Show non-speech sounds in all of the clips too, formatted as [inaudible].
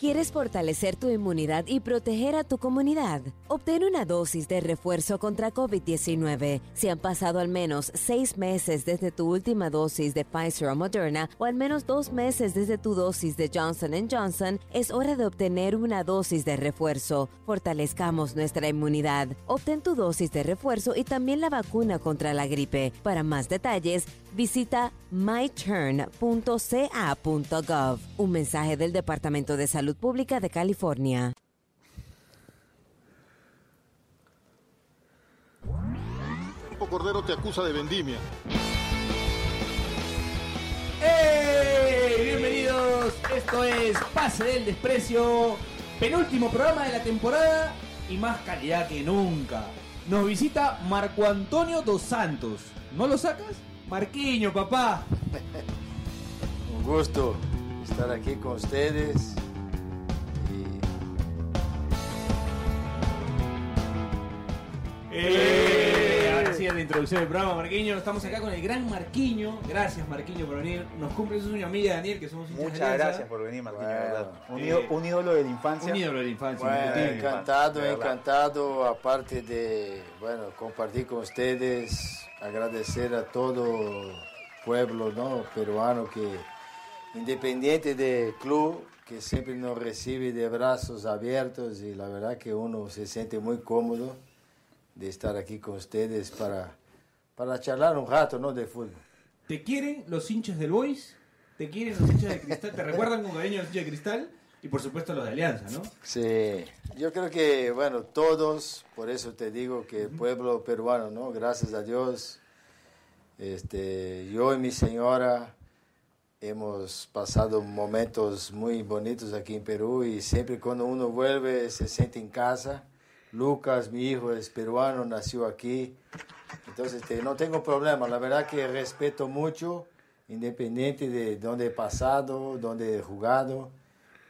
¿Quieres fortalecer tu inmunidad y proteger a tu comunidad? Obtén una dosis de refuerzo contra COVID-19 si han pasado al menos seis meses desde tu última dosis de Pfizer o Moderna o al menos dos meses desde tu dosis de Johnson Johnson. Es hora de obtener una dosis de refuerzo. Fortalezcamos nuestra inmunidad. Obtén tu dosis de refuerzo y también la vacuna contra la gripe. Para más detalles, visita myturn.ca.gov. Un mensaje del Departamento de Salud Pública de California. Cordero te acusa de vendimia. ¡Hey! Bienvenidos, esto es Pase del Desprecio, penúltimo programa de la temporada y más calidad que nunca. Nos visita Marco Antonio dos Santos. ¿No lo sacas? Marquiño, papá. Un gusto estar aquí con ustedes. Eh, es la introducción del programa, Marquiño. Estamos acá con el gran Marquiño. Gracias, Marquiño, por venir. Nos cumple su sueño amiga Daniel, que somos hinchas de Muchas Alianza. gracias por venir, de verdad. Un, Eh, ídolo, un ídolo de la infancia. Un ídolo de la infancia. Bueno, indiscutible. encantado, verdad. encantado, aparte de, bueno, compartir con ustedes, agradecer a todo pueblo, ¿no? peruano que, independiente del club, que siempre nos recibe de brazos abiertos y la verdad que uno se siente muy cómodo de estar aquí con ustedes para, para charlar un rato, ¿no? De fútbol. ¿Te quieren los hinchas del Boys? ¿Te quieren los hinchas de Cristal? ¿Te recuerdan con cariño los hinchas de Cristal? Y por supuesto los de Alianza, ¿no? Sí, yo creo que, bueno, todos, por eso te digo que el pueblo peruano, ¿no? Gracias a Dios, este, yo y mi señora hemos pasado momentos muy bonitos aquí en Perú y siempre cuando uno vuelve se siente en casa. Lucas, mi hijo, es peruano, nació aquí, entonces este, no tengo problema, la verdad que respeto mucho, independiente de dónde he pasado, dónde he jugado.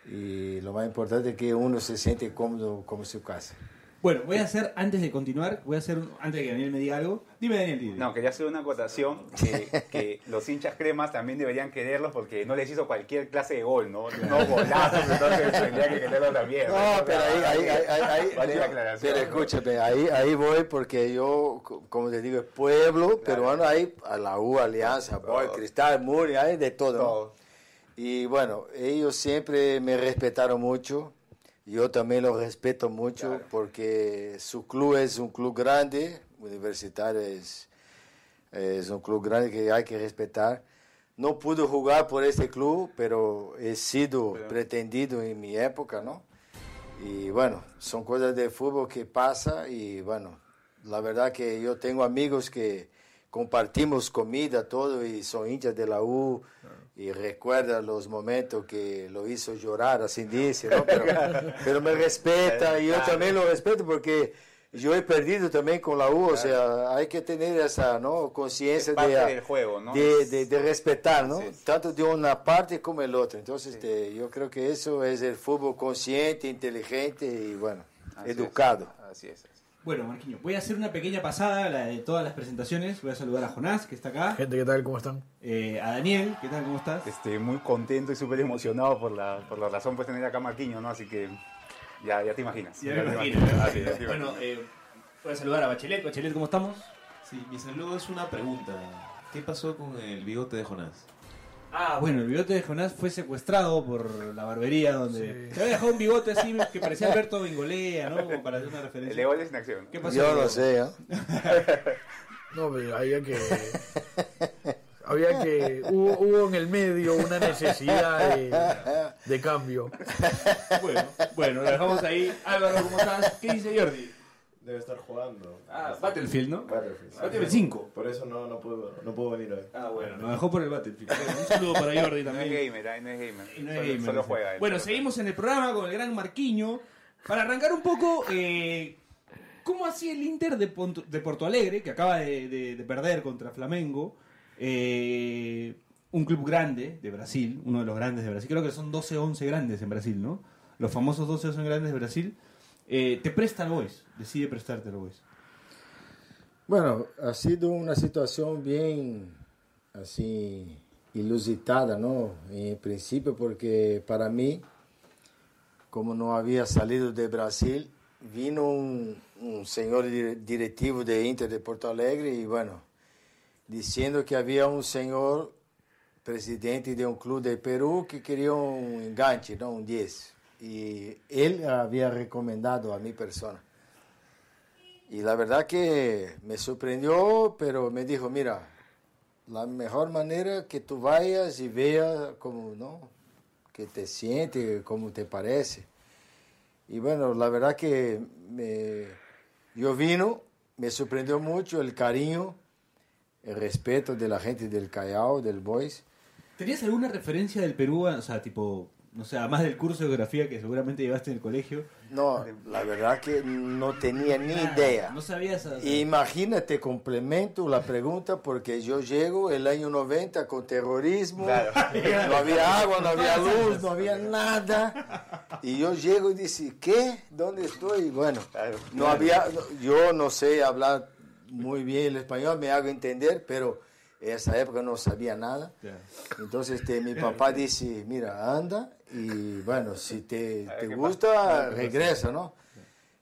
Y lo más importante es que uno se siente cómodo como su casa. Bueno, voy a hacer, antes de continuar, voy a hacer, antes de que Daniel me diga algo. Dime, Daniel, dime. No, quería hacer una acotación que, [laughs] que los hinchas cremas también deberían quererlos porque no les hizo cualquier clase de gol, ¿no? No golazos, entonces tendría que quererlos también. No, pero ahí, ahí, ahí, ahí, ahí- pero ¿no? escúchame, ahí, ahí voy porque yo, co- como te digo, es pueblo peruano, hay a la U, Alianza, Boy. Cristal, Muri, hay de todo. ¿no? Todo. Y bueno, ellos siempre me respetaron mucho, yo también los respeto mucho Claro. porque su club es un club grande, Universitario es, es un club grande que hay que respetar. No pude jugar por este club, pero he sido pretendido en mi época, ¿no? Y bueno, son cosas de fútbol que pasa y bueno, la verdad que yo tengo amigos que compartimos comida, todo, y son hinchas de la U y recuerdan los momentos que lo hizo llorar, así dice, ¿no? Pero, [laughs] pero me respeta y yo también lo respeto porque yo he perdido también con la U, o sea, hay que tener esa ¿no? conciencia de, del juego, ¿no? de, de- de respetar, ¿no? Tanto de una parte como el otro. Entonces, este, yo creo que eso es el fútbol consciente, inteligente y bueno, Así es. educado. Así es. Bueno, Marquiño, voy a hacer una pequeña pasada, la de todas las presentaciones. Voy a saludar a Jonás, que está acá. Gente, ¿qué tal? ¿Cómo están? Eh, a Daniel, ¿qué tal? ¿Cómo estás? Este, muy contento y súper emocionado por la, por la razón pues tener acá a Marquinhos, ¿no? Así que ya, ya te imaginas. Ya me te imagino. imaginas. Así es, ya te Bueno, imaginas. eh, voy a saludar a Bachelet. Bachelet, ¿cómo estamos? Sí, mi saludo es una pregunta. ¿Qué pasó con el bigote de Jonás? Ah, bueno, el bigote de Jonás fue secuestrado por la barbería donde Sí. se había dejado un bigote así [laughs] que parecía Alberto Bengolea, ¿no? Como para hacer una el referencia. de goles en acción. ¿Qué pasó? Yo no sé, ¿eh? [laughs] No, pero había que. había que. Hubo, hubo en el medio una necesidad de, de cambio. Bueno, bueno, lo dejamos ahí. Álvaro, ¿cómo estás? ¿Qué dice Jordi? Debe estar jugando. Ah, Battlefield, ¿no? Battlefield. Battlefield 5. Por eso no, no, puedo, no puedo venir hoy. Ah, bueno, nos dejó por el Battlefield. Un saludo para Jordi No es también. gamer, ahí no es gamer. Y no es solo, gamer, solo juega. él, Bueno, solo seguimos en el programa con el gran Marquiño. Para arrancar un poco, eh, ¿cómo hacía el Inter de, Ponto- de Porto Alegre, que acaba de, de- de perder contra Flamengo? Eh, un club grande de Brasil, uno de los grandes de Brasil. Creo que son 12 o 11 grandes en Brasil, ¿no? Los famosos 12 o 11 grandes de Brasil. Eh, te presta el Boys, decide prestarte el Boys. Bueno, ha sido una situación bien así ilusitada, ¿no? En principio porque para mí como no había salido de Brasil, vino un, un señor dire- directivo de Inter de Porto Alegre y bueno, diciendo que había un señor presidente de un club de Perú que quería un enganche, ¿no? un 10. Y él había recomendado a mi persona. Y la verdad que me sorprendió, pero me dijo, mira, la mejor manera que tú vayas y veas cómo, ¿no? Que te sientes, cómo te parece. Y bueno, la verdad que yo vino, me sorprendió mucho el cariño, el respeto de la gente del Callao, del Boys. ¿Tenías alguna referencia del Perú? O sea, tipo, no sé, además del curso de geografía que seguramente llevaste en el colegio. No, la verdad que no tenía ni Nada, idea. No sabías. o sea, Imagínate, complemento la pregunta porque yo llego el año 90 con terrorismo, no había agua, no había luz, no había nada. Y yo llego y dice, ¿qué? ¿Dónde estoy? Y Bueno, no había, yo no sé hablar muy bien el español, me hago entender, pero en esa época no sabía nada. Entonces este, mi papá dice, mira, anda y bueno, si te, [laughs] te gusta, regresa, ¿no?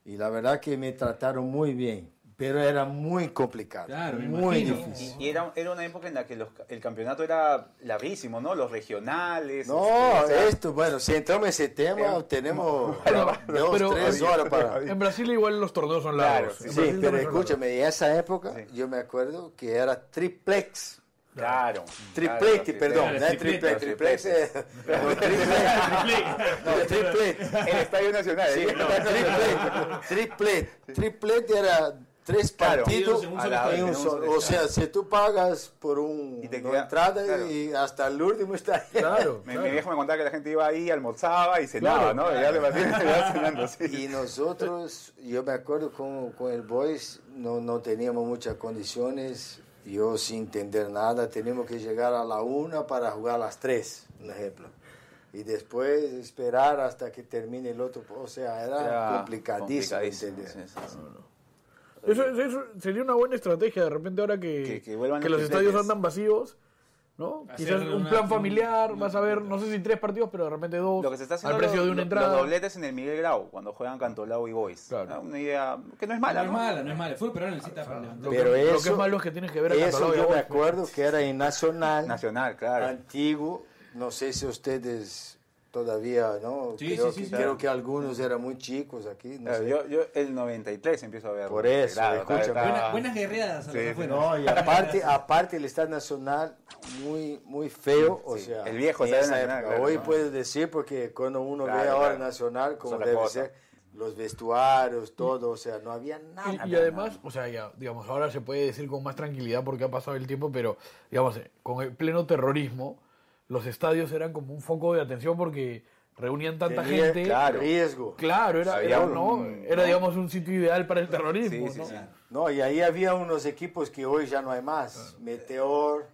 Y la verdad que me trataron muy bien, pero era muy complicado, Claro, muy imagino. difícil. Y era, era una época en la que los- el campeonato era larguísimo, ¿no? Los regionales. No, este, o sea, esto, bueno, si entramos en ese tema, tenemos [laughs] dos, pero- tres horas para... [laughs] En Brasil igual los torneos son Claro, largos. sí. En Sí, Brasil pero escúchame, en esa época Sí. yo me acuerdo que era triplex. Claro. Triplete, claro, perdón, Claro, no triplete, triplete, no, triplete, no, triplete. El Estadio Nacional. Sí, ¿eh? no, triplete, triplete, triplete era tres Claro. partidos En un A la un solo- O sea, si tú pagas por un, Y te una entrada claro. y hasta el último está Claro, Mi, claro. viejo me contaba que la gente iba ahí, almorzaba y cenaba, Claro. ¿no? Y ya le partía- iba [laughs] cenando, sí. Y nosotros, yo me acuerdo con, con el Boys, no, no teníamos muchas condiciones, yo sin entender nada, teníamos que llegar a la una para jugar a las tres, por ejemplo. Y después esperar hasta que termine el otro, o sea, era, Era complicadísimo, complicadísimo, ¿entendés? sí, sí, sí. Eso, eso sería una buena estrategia de repente ahora que, Que- que que los estadios andan vacíos. ¿No? Quizás un una- plan familiar, un- vas a ver, no sé si tres partidos, pero de repente dos, Lo que se está haciendo al precio lo- de una lo- entrada. Los dobletes en el Miguel Grau, cuando juegan Cantolao y Boys. Claro. Ah, Una idea que no es No mala, es ¿no? mala, no es mala. Fue pero necesita para Lo levantar. que, Pero lo que eso- es malo es que tienes que ver a Eso Cantolao y a yo me pues. acuerdo que era en Nacional, Nacional, claro. antiguo, no sé si ustedes todavía, ¿no? Sí, creo, sí, sí, que, sí. creo que algunos eran muy chicos aquí, no Claro, sé. yo, yo el 93 empiezo a ver. Por eso, Claro, está- Buenas, buenas guerreadas. No, y aparte, aparte el Estado Nacional muy, muy feo, o Sí, sea, el viejo en Estadio esa Nacional, época. claro, Hoy ¿no? puedes decir, porque cuando uno Claro, ve ahora. Nacional, como debe cosa. ser, los vestuarios, todo, o sea, no había nada. Y, y además, o sea, ya, digamos, ahora se puede decir con más tranquilidad porque ha pasado el tiempo, pero, digamos, con el pleno terrorismo, los estadios eran como un foco de atención porque reunían tanta Tenía, gente. claro, riesgo. Claro, era, era, un- ¿no? era, digamos, un sitio ideal para el terrorismo, Sí, sí, ¿no? sí. No, y ahí había unos equipos que hoy ya no hay más. Meteor,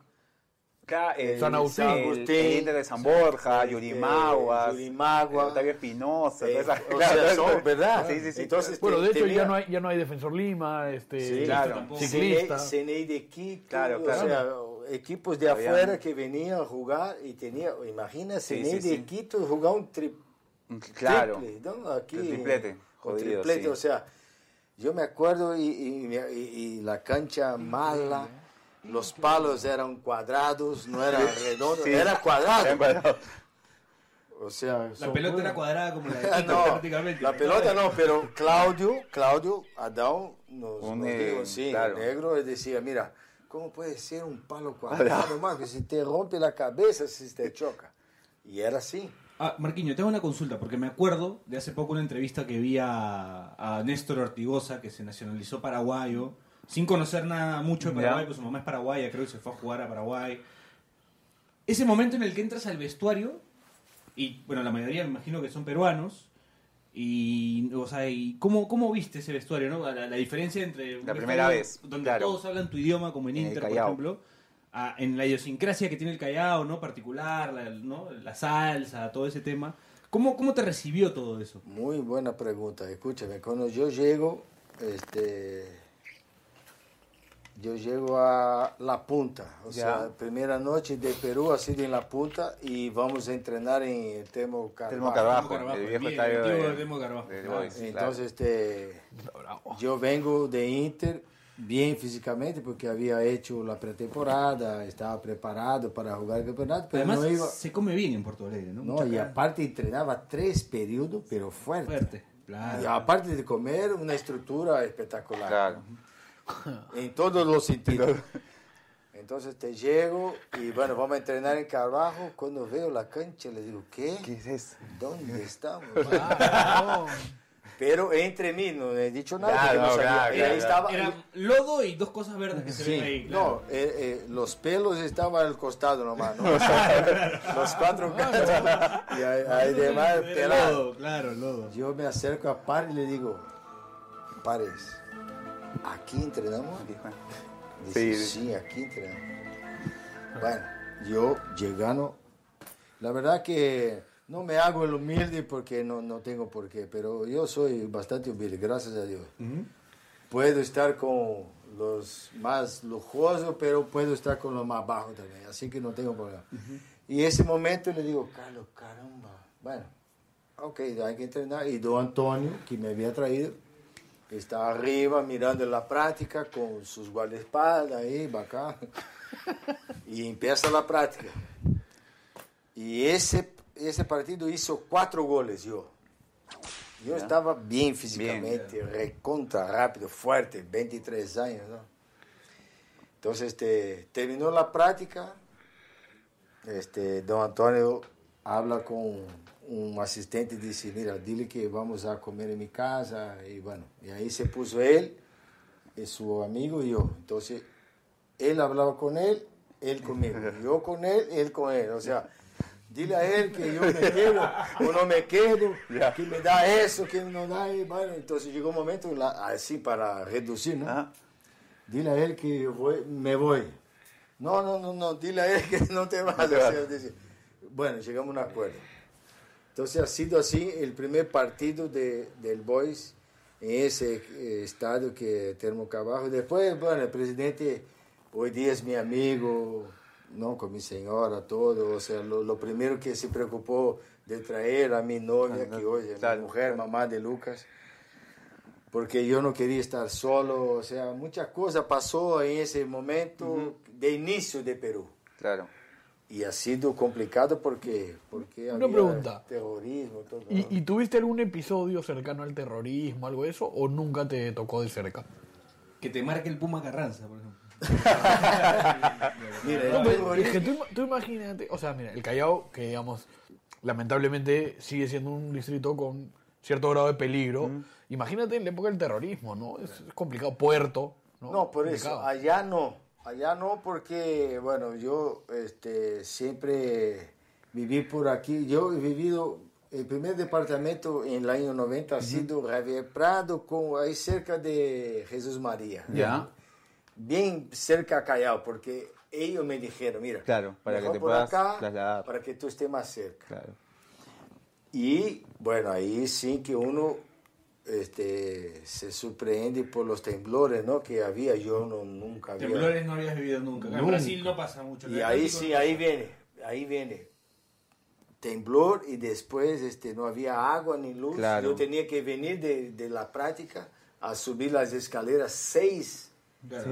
Acá el, San Agustín. el- Agustín. el Inter de San Borja, Este, Yurimaguas, Yurimagua. Octavio Espinosa, Eh, o sea, son. ¿verdad? Sí, sí, sí. Entonces, Bueno, de te- hecho, tenía- ya no, hay, ya no hay Defensor Lima, este, Sí, claro. ciclista. CNI de Quito, Claro, o claro. sea, equipos de Habían- afuera que venían a jugar y tenía, imagina, Sí, CNI sí, de sí. Quito jugaba un tri- Claro. triple, ¿no? Aquí, El triplete, un jodido, triplete, sí. o sea, yo me acuerdo y, y- y- y la cancha mala, los palos eran cuadrados, no eran redondos, Sí. era cuadrado. O sea, La pelota era cuadrada como la de [laughs] Quito, no, prácticamente. la pelota no, pero Claudio, Claudio Adán nos, Un, nos eh, dijo, sí, claro. negro, decía, mira, ¿cómo puede ser un palo [laughs] cuadrado más? Que si te rompe la cabeza, si te choca. Y era así. Ah, Marquiño, tengo una consulta, porque me acuerdo de hace poco una entrevista que vi a, a Néstor Ortigosa, que se nacionalizó paraguayo, sin conocer nada mucho de. Paraguay, pues su mamá es paraguaya, creo que se fue a jugar a Paraguay. Ese momento en el que entras al vestuario, y bueno, la mayoría me imagino que son peruanos, y, o sea, y ¿cómo, ¿cómo viste ese vestuario? ¿no? La, la diferencia entre un La primera vez, donde claro. todos hablan tu idioma, como en En Inter, por ejemplo, a- en la idiosincrasia que tiene el Callao, ¿no? Particular, la, ¿no? la salsa, todo ese tema. ¿Cómo, ¿Cómo te recibió todo eso? Muy buena pregunta. Escúchame, cuando yo llego, este, yo llego a La Punta, o Ya. sea, primera noche de Perú ha sido en La Punta y vamos a entrenar en el Carvalho. Carvajo, el viejo estadio de, claro. Entonces, este, yo vengo de Inter bien físicamente porque había hecho la pretemporada, estaba preparado para jugar el campeonato, pero Además, no iba... se come bien en Porto Alegre, ¿no? No, Mucha y aparte entrenaba tres periodos, pero fuerte. Fuerte. Claro. Y aparte de comer, una estructura espectacular. Claro. [laughs] En todos los sentidos. [laughs] Entonces te llego y bueno, vamos a entrenar en Carvajo. Cuando veo la cancha le digo, ¿qué? ¿Qué es eso? ¿Dónde [laughs] estamos? Ah, Pero entre mí no he dicho nada. Claro, no sabía. claro, claro. estaba. Era lodo y dos cosas verdes que se Sí, ven ahí. no, eh, eh, los pelos estaban al costado nomás, ¿no? O sea, los cuatro canchas y hay, hay demás Era pelados. lodo, claro, lodo. Yo me acerco a Par y le digo, Pares, ¿aquí entrenamos? Dice, Sí. sí, aquí entrenamos. Bueno, yo llegando, la verdad que no me hago el humilde porque no, no tengo por qué, pero yo soy bastante humilde, gracias a Dios. Puedo estar con los más lujosos, pero puedo estar con los más bajos también, así que no tengo problema. Y ese momento le digo, Carlos, caramba, bueno, ok, hay que entrenar. Y don Antonio, que me había traído, está arriba mirando la práctica con sus guardaespaldas ahí, bacán. Y empieza la práctica. Y ese, ese partido hizo cuatro goles yo. Yo estaba bien físicamente, recontra, rápido, fuerte, 23 años, ¿no? Entonces, este, terminó la práctica, este, don Antonio habla con un asistente dice, mira, dile que vamos a comer en mi casa, y bueno, y ahí se puso él, y su amigo y yo. Entonces, él hablaba con él, él conmigo, yo con él, él con él, o sea, dile a él que yo me quedo o no me quedo, que me da eso, que no da, y bueno, entonces llegó un momento así para reducir, ¿no? Dile a él que voy- me voy. No, no, no, no, dile a él que no te vas. o sea, dice, bueno, llegamos a un acuerdo. Entonces ha sido así el primer partido de, del Boys en ese eh, estadio que Termo Cabajo. Después, bueno, el presidente hoy día es mi amigo, ¿no? Con mi señora, todo. O sea, lo, lo primero que se preocupó de traer a mi novia, que hoy es mi mujer, mamá de Lucas porque yo no quería estar solo, o sea, muchas cosas pasó en ese momento de inicio de Perú. Claro. Y ha sido complicado porque, porque Una había pregunta. terrorismo, todo. ¿no? ¿Y, y tuviste algún episodio cercano al terrorismo, algo de eso, o nunca te tocó de cerca? Que te marque el Puma Carranza, por ejemplo. [laughs] Mira, No, es terrorismo- que tú, tú imagínate, o sea, mira, el Callao, que digamos, lamentablemente sigue siendo un distrito con cierto grado de peligro. Imagínate en la época del terrorismo, ¿no? Es, es complicado. Puerto, ¿no? No, por eso, allá no, allá no porque, bueno, yo este, siempre viví por aquí, yo he vivido, el primer departamento en el año 90 ha sido Javier Prado, con, ahí cerca de Jesús María. Ya. Bien cerca a Callao, porque ellos me dijeron, mira, Claro, para que te por puedas acá, trasladar. para que tú estés más cerca. Claro. Y bueno, ahí sí que uno este, se sorprende por los temblores ¿no? que había, yo no, nunca había. Temblores no habías vivido nunca. Acá En Nunca. Brasil no pasa mucho. Y ahí sí, ahí viene, ahí viene. Temblor y después este, no había agua ni luz. Claro. Yo tenía que venir de, de la práctica a subir las escaleras seis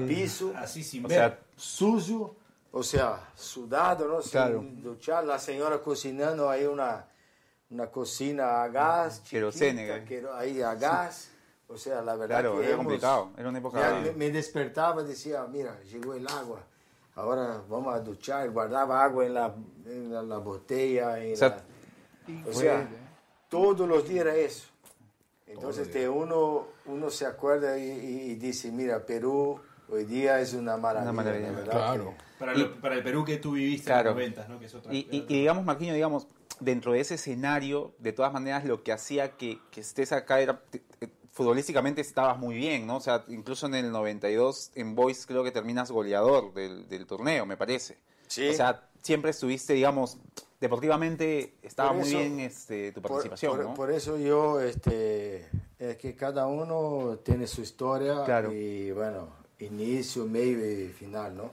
pisos, Así sin O ver. sea, sucio, o sea, sudado, ¿no? Sin Claro. duchar, la señora cocinando ahí una, una cocina a gas, Querosene, chiquita, eh. quero- ahí a gas. O sea, la verdad Claro, que era hemos- complicado, era una época- Ya me, me despertaba y decía, mira, llegó el agua, ahora vamos a duchar, guardaba agua en la, en la, la botella, en O sea, la- o sea, todos los días era eso. Entonces este, uno, uno se acuerda y, y- y dice, mira, Perú hoy día es una maravilla. Una maravilla, la verdad claro. Para, lo- para el Perú que tú viviste Claro. en los 90, ¿no? Que es otra, Y, y- y digamos, Marquinho, digamos, dentro de ese escenario, de todas maneras, lo que hacía que, que estés acá era, te- eh, futbolísticamente estabas muy bien, ¿no? O sea, incluso en el 92, en Boys creo que terminas goleador del, del torneo, me parece. Sí. O sea, siempre estuviste, digamos, deportivamente estaba Por muy bien este, tu Por- participación, por, ¿no? por eso yo, este, es que cada uno tiene su historia Claro. y bueno, inicio, medio y final, ¿no?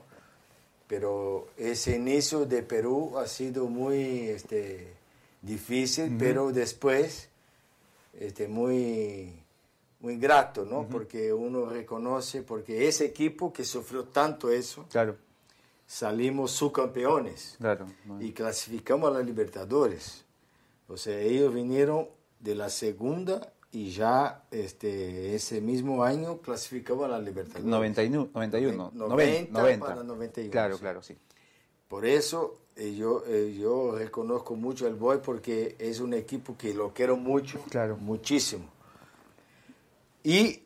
Pero ese inicio de Perú ha sido muy este, difícil, pero después este, muy, muy grato, ¿no? Porque uno reconoce, porque ese equipo que sufrió tanto eso, Claro, salimos subcampeones claro. y clasificamos a la Libertadores. O sea, ellos vinieron de la segunda y ya este, ese mismo año clasificamos a la Libertadores. 91, 91, 90 90. para 91, Claro, sí. claro, sí. Por eso eh, yo, eh, yo reconozco mucho al Boy porque es un equipo que lo quiero mucho, Claro. muchísimo. Y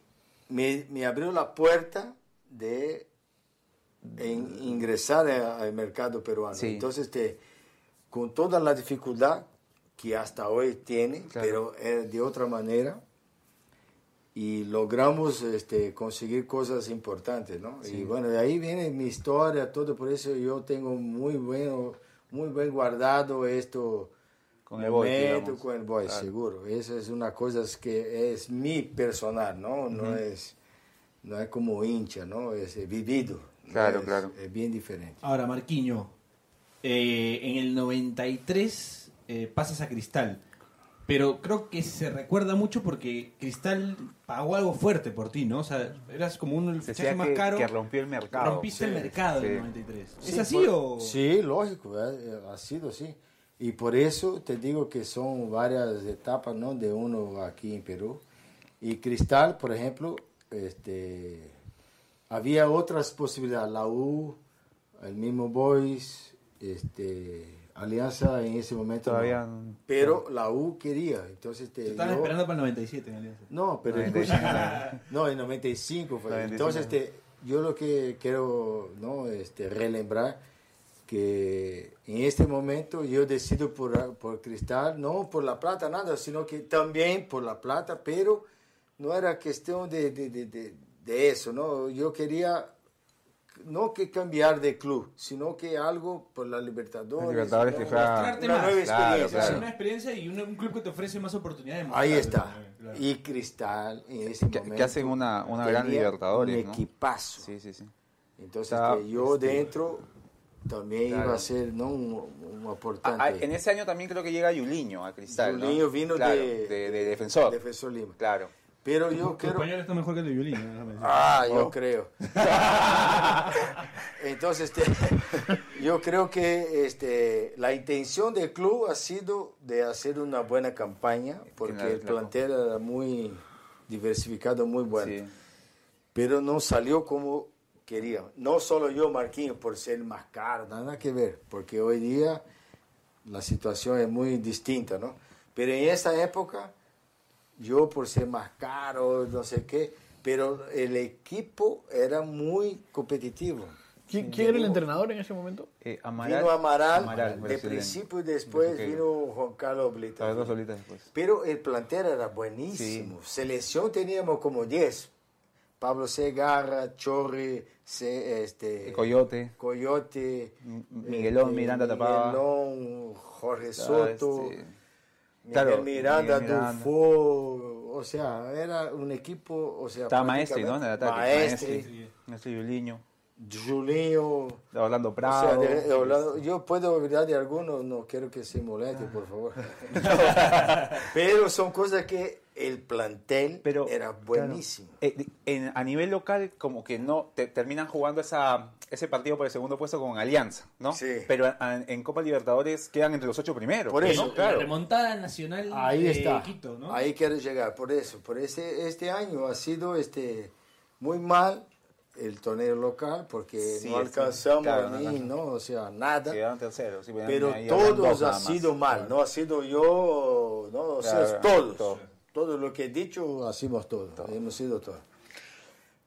me, me abrió la puerta de en- ingresar a- al mercado peruano. Sí. Entonces, te- con toda la dificultad que hasta hoy tiene, Claro. pero es de otra manera, y logramos este, conseguir cosas importantes, ¿no? Y bueno, de ahí viene mi historia, todo, por eso yo tengo muy bueno, muy bien guardado esto Con el Boy, momento digamos. con el boy, Claro. seguro. Eso es una cosa que es mi personal, ¿no? No es no es como hincha, ¿no? Es eh, vivido. ¿no? Claro, Es- claro. Es bien diferente. Ahora, Marquiño, eh, en el 93 eh, pasas a Cristal, pero creo que se recuerda mucho porque Cristal pagó algo fuerte por ti, ¿no? O sea, eras como uno del Se fichaje decía más que, caro. que rompió el mercado. Rompiste el Sí, mercado en sí. el 93. ¿Es Sí, así por- o...? Sí, lógico, eh, ha sido así. Y por eso te digo que son varias etapas, ¿no? De uno aquí en Perú. Y Cristal, por ejemplo, este, había otras posibilidades. La U, el mismo Boys, este, Alianza en ese momento. Todavía no. no. Pero la U quería. Entonces, te, Te estaban yo- esperando para el 97 en Alianza. No, pero 95. [laughs] no, en 95 fue. 95. Entonces, este, yo lo que quiero no, este, relembrar que en este momento yo decido por, por Cristal, no por la plata, nada, sino que también por la plata, pero no era cuestión de, de, de, de- de eso, ¿no? Yo quería no que cambiar de club, sino que algo por la Libertadores. Libertadores ¿no? que Mostrarte una más. nueva Claro, experiencia. claro. sí. Una experiencia y un, un club que te ofrece más oportunidades. de Ahí está. claro. Y Cristal en ese Que- que momento. hacen una- una gran Libertadores, Un ¿no? equipazo. Sí, sí, sí. Entonces Estaba, este, yo este, dentro también claro. iba a ser ¿no? un, un aportante. ah, en ese año también creo que llega Yuliño a Cristal. ¿no? Julinho vino Claro, de, de, de defensor. Defensor Lima. Claro. Pero yo Tu quiero. español está mejor que el de violín. Ah, yo Oh. creo. [laughs] Entonces, este, [laughs] yo creo que este, la intención del club ha sido de hacer una buena campaña, porque el la- plantel era muy diversificado, muy bueno. Sí. pero no salió como quería. No solo yo, Marquinhos, por ser más caro, nada que ver, porque hoy día la situación es muy distinta, ¿no? Pero en esa época, yo por ser más caro, no sé qué, pero el equipo era muy competitivo. ¿Quién, quién era el entrenador en ese momento? Eh, Amaral, vino Amaral, Amaral, de principio y después vino Juan Carlos Oblita. Dos solitas después. Pero el plantel era buenísimo. Selección teníamos como 10. Pablo Segarra, Chorri, Se- este, Coyote. Coyote, M- Miguelón, Miranda tapaba. Miguelón, Jorge Ah, Soto, este, claro, Miranda, Miranda. Dufo, o sea, era un equipo, o sea, Estaba Maestri, ¿no? En el ataque. Maestri, Maestri. Maestri Yuliño. Julinho, Orlando o Prado. sea, de- de Orlando- yo puedo olvidar de algunos, no quiero que se moleste, por favor. [laughs] Pero son cosas que el plantel Pero, era buenísimo. Eh, di- en- a nivel local, como que no te- terminan jugando esa, ese partido por el segundo puesto con Alianza, ¿no? Sí. Pero a- en Copa Libertadores quedan entre los ocho primeros. Por ¿no? eso, La claro. remontada nacional Ahí de está. Quito, ¿no? Ahí quiero llegar. Por eso, por ese este año ha sido este muy mal el torneo local porque Sí, no alcanzamos claro, ni, no alcanzamos. no, o sea, nada. Quedaron terceros. sí, Pero todos dos ha sido mal, no ha sido yo, no, o sea, Claro, todos. todo. Todo lo que he dicho, hacemos todo, hemos sido todos.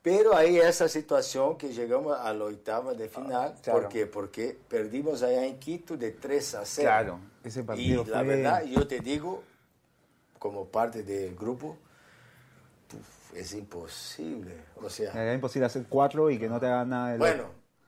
Pero ahí esa situación que llegamos a la octava de final, Ah, claro. ¿por qué? Porque perdimos allá en Quito de 3 a 0. Claro, ese Y partido la fue... verdad, yo te digo, como parte del grupo, es imposible. O sea, Era imposible hacer cuatro y que no te hagan nada de lo- bueno,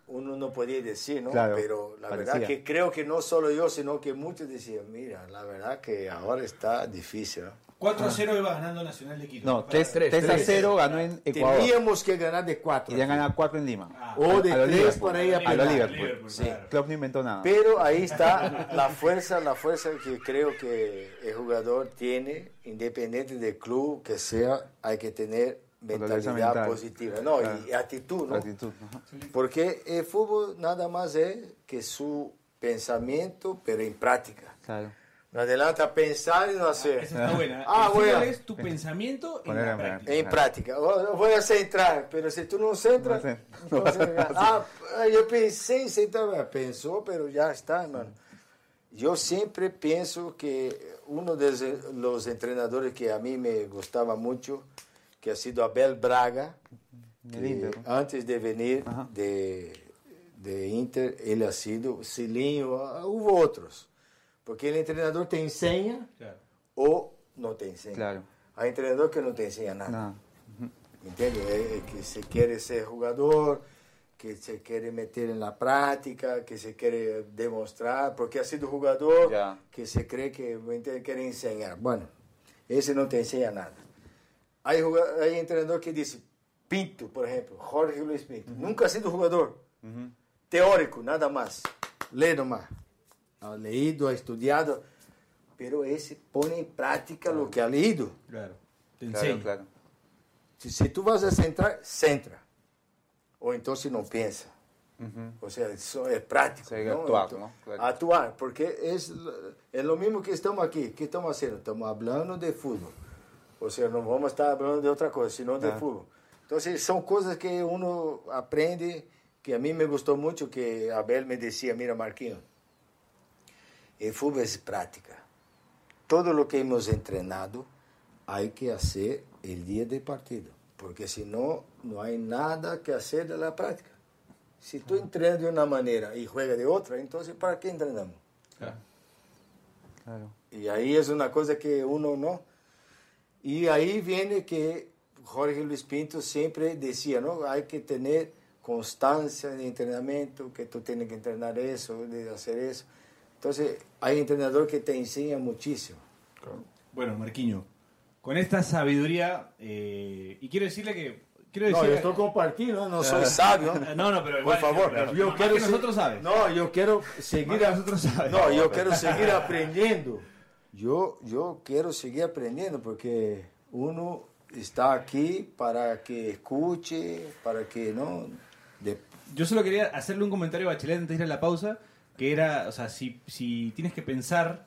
uno no podía decir, ¿no? Claro, Pero la parecía. verdad que creo que no solo yo, sino que muchos decían, mira, la verdad que ahora está difícil. ¿no? 4 a 0 iba ganando Nacional de Quito. No, Para- 3, tres, a tres. 0 ganó en Ecuador. Teníamos que ganar de cuatro. Y ya ganado 4 en Lima. Ah, o de a lo tres Liverpool. para ir a A lo penal. Liverpool. Sí. claro. Klopp no inventó nada. Pero ahí está la fuerza, la fuerza que creo que el jugador tiene, independiente del club que sea, hay que tener mentalidad mental. positiva, no, Claro. y actitud, ¿no? Actitud. Porque el fútbol nada más es que su pensamiento, pero en práctica. Claro. No adelanta pensar y no hacer. Esa está buena. Ah, el bueno. es tu pensamiento en la en práctica. En práctica. Voy a centrar, pero si tú no centras, No sé. entonces, [laughs] ah, yo pensé en centrar, pensó, pero ya está, hermano. Yo siempre pienso que uno de los entrenadores que a mí me gustaba mucho, que ha sido Abel Braga, que ¿no? antes de venir de, de Inter, él ha sido Cilinho, ah, hubo otros. Porque o treinador tem senha claro. ou não tem senha. Claro. Há treinador que não tem senha nada. Não. Entende? É eh, eh, que se quer ser jogador, que se quer meter na prática, que se quer demonstrar, porque ha sido jogador, yeah. que se crê que quer ensinar. Bueno, esse não te ensina nada. Há, há treinador que disse, Pinto, por exemplo, Jorge Luiz Pinto, uhum. nunca ha sido jogador. Uhum. Teórico, nada mais. Lê no mar. Ha leído, ha estudiado, pero ese pone en práctica lo que ha leído. Claro. Te Claro, claro. Si, si tú vas a centrar, centra. O entonces no piensa. O sea, eso es práctico. Sí, ¿no? actuar, Ento- ¿no? Claro. Actuar, porque es, es lo mismo que estamos aquí. ¿Qué estamos haciendo? Estamos hablando de fútbol. O sea, no vamos a estar hablando de otra cosa, sino de Claro. fútbol. Entonces, son cosas que uno aprende, que a mí me gustó mucho, que Abel me decía, mira, Marquinhos, el fútbol es práctica. Todo lo que hemos entrenado hay que hacer el día del partido, porque si no, no hay nada que hacer de la práctica. Si tú entrenas de una manera y juegas de otra, entonces ¿para qué entrenamos? Claro. Y ahí es una cosa que uno no. Y ahí viene que Jorge Luis Pinto siempre decía, ¿no? Hay que tener constancia en entrenamiento, que tú tienes que entrenar eso, de hacer eso. Entonces, hay entrenador que te enseña muchísimo. Bueno, Marquiño, con esta sabiduría, eh, y quiero decirle que. Quiero No, decir, yo estoy compartiendo, no soy sabio. [laughs] No, no, pero Por igual, favor, pero yo quiero que nosotros sabes. No, yo quiero seguir a- nosotros sabes. No, yo quiero seguir [laughs] aprendiendo. Yo, yo quiero seguir aprendiendo porque uno está aquí para que escuche, para que no. de- Yo solo quería hacerle un comentario a Bachelet antes de ir a la pausa, que era, o sea, si, si tienes que pensar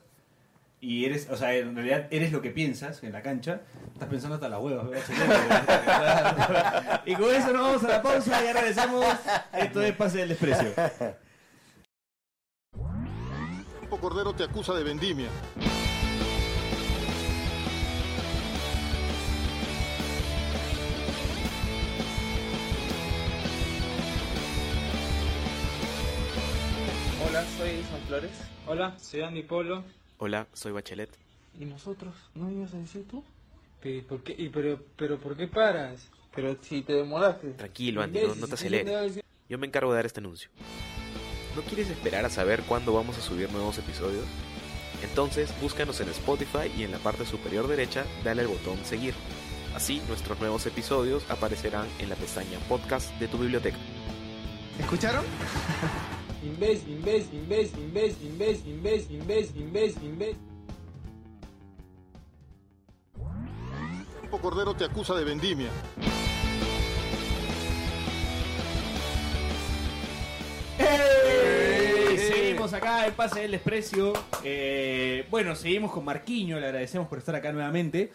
y eres, o sea, en realidad eres lo que piensas en la cancha, estás pensando hasta las huevas, [laughs] y con eso nos vamos a la pausa y ya regresamos. Esto es Pase del Desprecio. Cordero te acusa de vendimia. Soy Flores. Hola, soy Andy Polo. Hola, soy Bachelet. ¿Y nosotros? ¿No ibas a decir tú? ¿Pero por qué, y pero, pero por qué paras? Pero si te demoraste. Tranquilo, Andy, no, no te aceleres. decir- Yo me encargo de dar este anuncio. ¿No quieres esperar a saber cuándo vamos a subir nuevos episodios? Entonces búscanos en Spotify y en la parte superior derecha dale al botón seguir. Así nuestros nuevos episodios aparecerán en la pestaña podcast de tu biblioteca. ¿Escucharon? [laughs] Imbécil, imbécil, imbécil, imbécil, imbécil, imbécil, imbécil, imbécil, imbécil. Campo Cordero te acusa de vendimia. ¡Ey! Seguimos acá en Pase del Desprecio. Eh, bueno, seguimos con Marquiño, le agradecemos por estar acá nuevamente.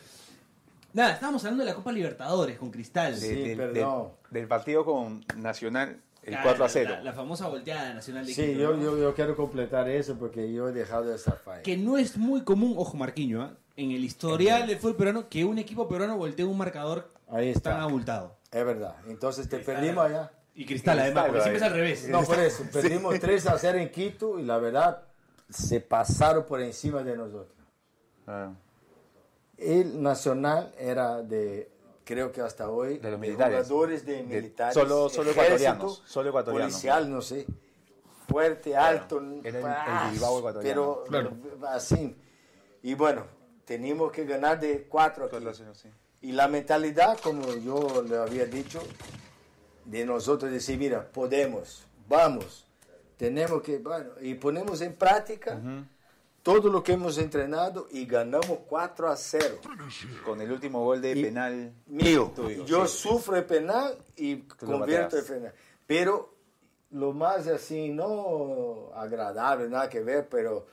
Nada, estábamos hablando de la Copa Libertadores con Cristal. Sí, del, perdón. del partido con Nacional, el La- 4 a la- 0. La, la famosa volteada nacional de Sí, Quito, yo, ¿no? yo, yo quiero completar eso porque yo he dejado esa falla. Que no es muy común, ojo Marquiño, ¿ah? en el historial del fútbol peruano, que un equipo peruano voltee un marcador Ahí está. tan abultado. Es verdad. Entonces te perdimos allá. Y Cristal, además, porque siempre es al revés. No, por eso. Perdimos 3 a 0 en Quito y la verdad se pasaron por encima de nosotros. Claro. El Nacional era de, creo que hasta hoy, De los militares. jugadores de De- militares. solo- solo ejército, ecuatorianos, solo ecuatorianos. Policial, no sé. Fuerte, alto. Era el- ah, el Bilbao ecuatoriano. Pero, pero así. Y bueno, teníamos que ganar de 4 aquí. Cuatro a cero, sí. Y la mentalidad, como yo le había dicho, de nosotros decir, mira, podemos, vamos, tenemos que, bueno, y ponemos en práctica todo lo que hemos entrenado y ganamos 4 a 0. Con el último gol de Y- penal Mío, tuyo, yo sí. sufro el penal y Tú convierto el penal. Pero lo más así, no agradable, nada que ver, pero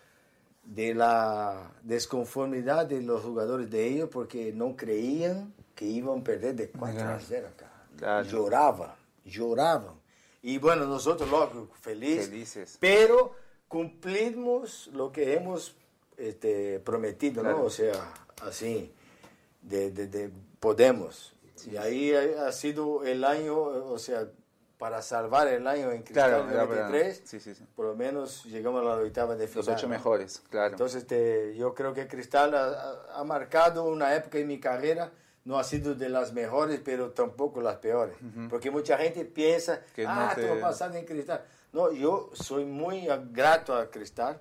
de la desconformidad de los jugadores de ellos porque no creían que iban a perder de 4 a 0 acá. Claro. Lloraban, lloraban. Y bueno, nosotros, loco, felices. Felices. Pero cumplimos lo que hemos este, prometido, Claro. ¿no? O sea, así, de, de- de Podemos. Y ahí ha sido el año, o sea, para salvar el año en Cristal Claro, era para- 93, sí, sí, sí. por lo menos llegamos a la octava de final. Los ocho ¿no? mejores, claro. Entonces, este, yo creo que Cristal ha, ha- marcado una época en mi carrera, no ha sido de las mejores, pero tampoco las peores. Porque mucha gente piensa, Que no ah, te- vas a pasar en Cristal. No, yo soy muy grato a Cristal,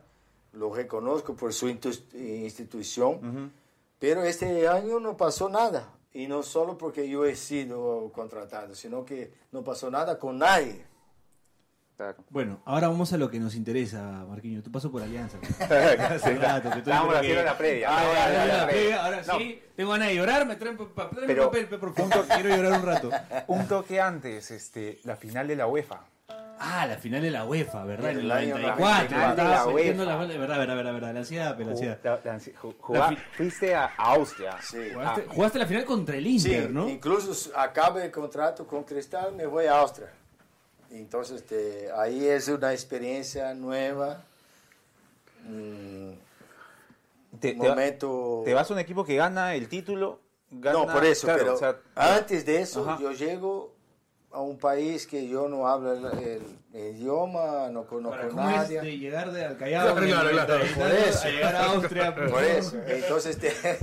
lo reconozco por su institución, pero este año no pasó nada. Y no solo porque yo he sido contratado, sino que no pasó nada con nadie. claro. Bueno, ahora vamos a lo que nos interesa, Marquinhos. Tu paso por Alianza. [laughs] Hace rato que tú dices haciendo que- la previa, Ah, Ahora No. sí, tengo ganas de llorar. Me traen papel. Quiero llorar un rato. [laughs] Un toque antes, este, la final de la UEFA. Ah, la final de la UEFA, ¿verdad? En el El año 94. final de la metiendo UEFA. la- Verdad, verdad, verdad, verdad. La ansiedad, la ansiedad. La- la- fuiste a, Austria. Sí. Jugaste, jugaste la final contra el Inter, Sí, ¿no? incluso acaba el contrato con Cristal, me voy a Austria. Entonces, este, ahí es una experiencia nueva. mm, Te, un te va- momento... te vas a un equipo que gana el título. Gana, no, por eso, claro, pero o sea, antes de eso, Ajá. yo llego a un país que yo no hablo el, el idioma, no conozco Ahora, ¿Cómo es nadie. de llegar de al Callao Claro, el claro, claro. 90 y Por eso. a llegar a Austria? Por eso. Entonces, este,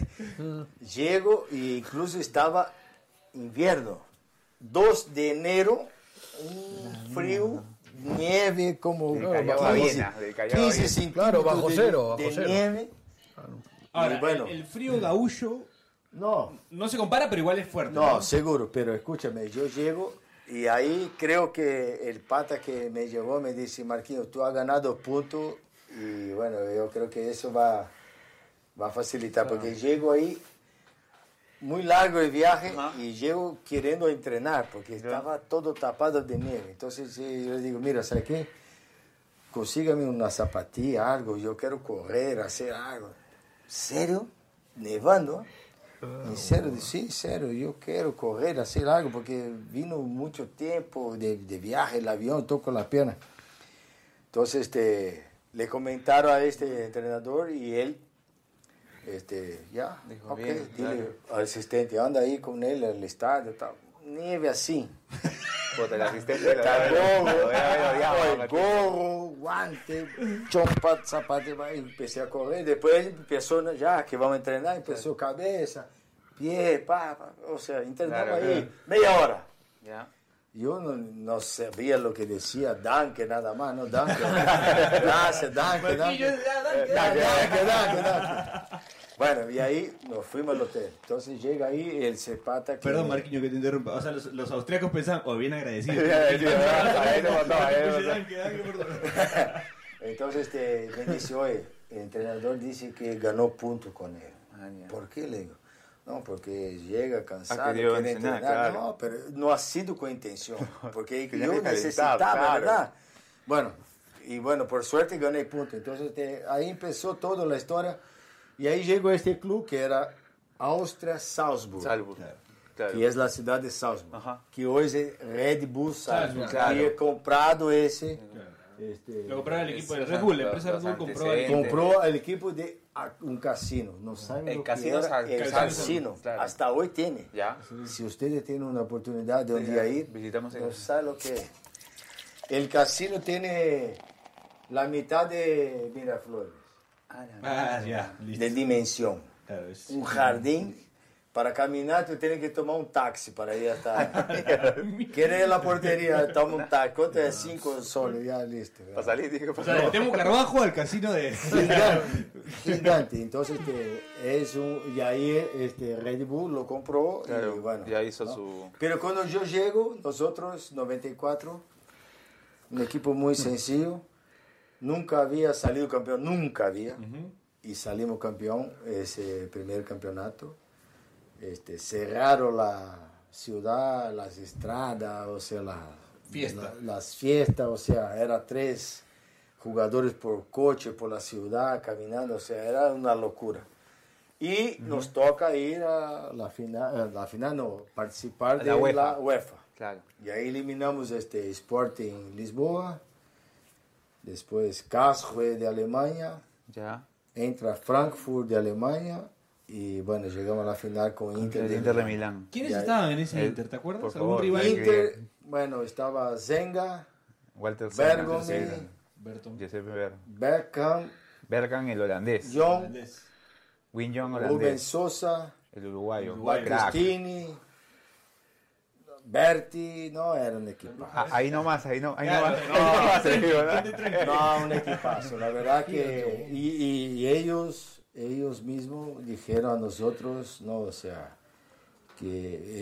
[laughs] llego e incluso estaba invierno. 2 de enero, un frío, nieve como Del Callao a Viena, del Callao a 15 Viena. centímetros Claro, bajo de, cero, bajo de cero. nieve. Ahora, bueno. el, el frío gaullo No, no se compara, pero igual es fuerte. no, seguro, pero escúchame, yo llego y ahí creo que el pata que me llevó me dice, Marquinhos, tú has ganado puntos y bueno, yo creo que eso va, va a facilitar, porque llego ahí muy largo el viaje y llego queriendo entrenar, porque estaba todo tapado de nieve. Entonces yo le digo, mira, ¿sabes qué? Consígame una zapatilla, algo, yo quiero correr, hacer algo. ¿Serio? ¿Nevando? Sí, serio, yo quiero correr, hacer algo, porque vino mucho tiempo de, de viaje, el avión, toco la pierna. Entonces, este, le comentaron a este entrenador y él, este, ya, Dijo, ok, bien, dile al asistente, anda ahí con él al estadio, tal. Nieve así. puta, el asistente [laughs] lo Está debe haber- gorro, lo debe haber odiado, el Martín. gorro, guante, chompa, zapato, y empecé a correr. Después empezó, ya que vamos a entrenar, empezó cabeza, pie, pa, pa, o sea, entrenamos Claro, ahí claro. media hora. Ya. Yo no, no sabía lo que decía Danke nada más, no Danke. [laughs] Gracias, Danke, Danke. Danke, Danke, Danke, Danke. Bueno, y ahí nos fuimos al hotel. Entonces llega ahí el cepata que... Perdón, Marquinhos, que te interrumpa. O sea, los, los austríacos pensaban, o bien agradecidos. [laughs] [laughs] Entonces este, me dice, oye, el entrenador dice que ganó puntos con él. Ah, ya. ¿Por qué? Le digo, no, porque llega cansado, querido quiere entrenar, claro. No, pero no ha sido con intención, [laughs] porque yo necesitaba, claro. ¿verdad? Bueno, y bueno, por suerte gané puntos. Entonces este, ahí empezó toda la historia. Y ahí llegó este club que era Austria Salzburg. Salvo. Claro. Que es la ciudad de Salzburg, Ajá. que hoy es Red Bull Salzburg. Claro. Y he comprado ese. este, Lo compraron el equipo de Red Bull, la empresa Red Bull compró el compró el equipo de a- un casino. No saben El lo casino que era el Casino casino. claro. Hasta hoy tiene. Ya. Si ustedes tienen una oportunidad de un día ir, Visitamos el- no saben lo que es. El casino tiene la mitad de Miraflores, Ah, ya, listo. de dimensión. Claro, es- Un jardín Para caminar, tú tienes que tomar un taxi para ir hasta. [laughs] Quieres ir a la portería, toma un taxi. ¿Cuánto es? Cinco soles, ya listo. ya. Para salir, dije, O sea, tenemos Carbajo al casino de... Gigante, gigante. Entonces, este, es un, y ahí este, Red Bull lo compró. Claro, y bueno, ya hizo ¿no? su... Pero cuando yo llego, nosotros, 94, un equipo muy sencillo, nunca había salido campeón, nunca había. Y salimos campeón ese primer campeonato. Este, cerraron la ciudad, las estradas, o sea, la, Fiesta. la- las fiestas, o sea, era tres jugadores por coche, por la ciudad, caminando, o sea, era una locura. Y nos toca ir a la final, la final no, participar A de la UEFA. la UEFA. Claro. Y ahí eliminamos este Sporting Lisboa, después Karlsruhe de Alemania, Ya. entra Frankfurt de Alemania y bueno, llegamos a la final con Inter de Inter de Milán. Milán. ¿Quiénes Ya- estaban en ese Eh, Inter? ¿Te acuerdas? ¿Algún favor, rival? Inter- bueno, estaba Zenga, Walter Bergomi, Senna, Berton. Giuseppe Ber- Bergkamp, Bergan, el holandés. John, Win John, Rubén holandés. Sosa, El uruguayo. Crack. Berti, no, era un equipo. Ah, ahí nomás, ahí no, ahí Claro, nomás. no, ¿no? No, un equipazo, la verdad que... Y, y- y ellos, ellos mismos dijeron a nosotros, no, o sea, que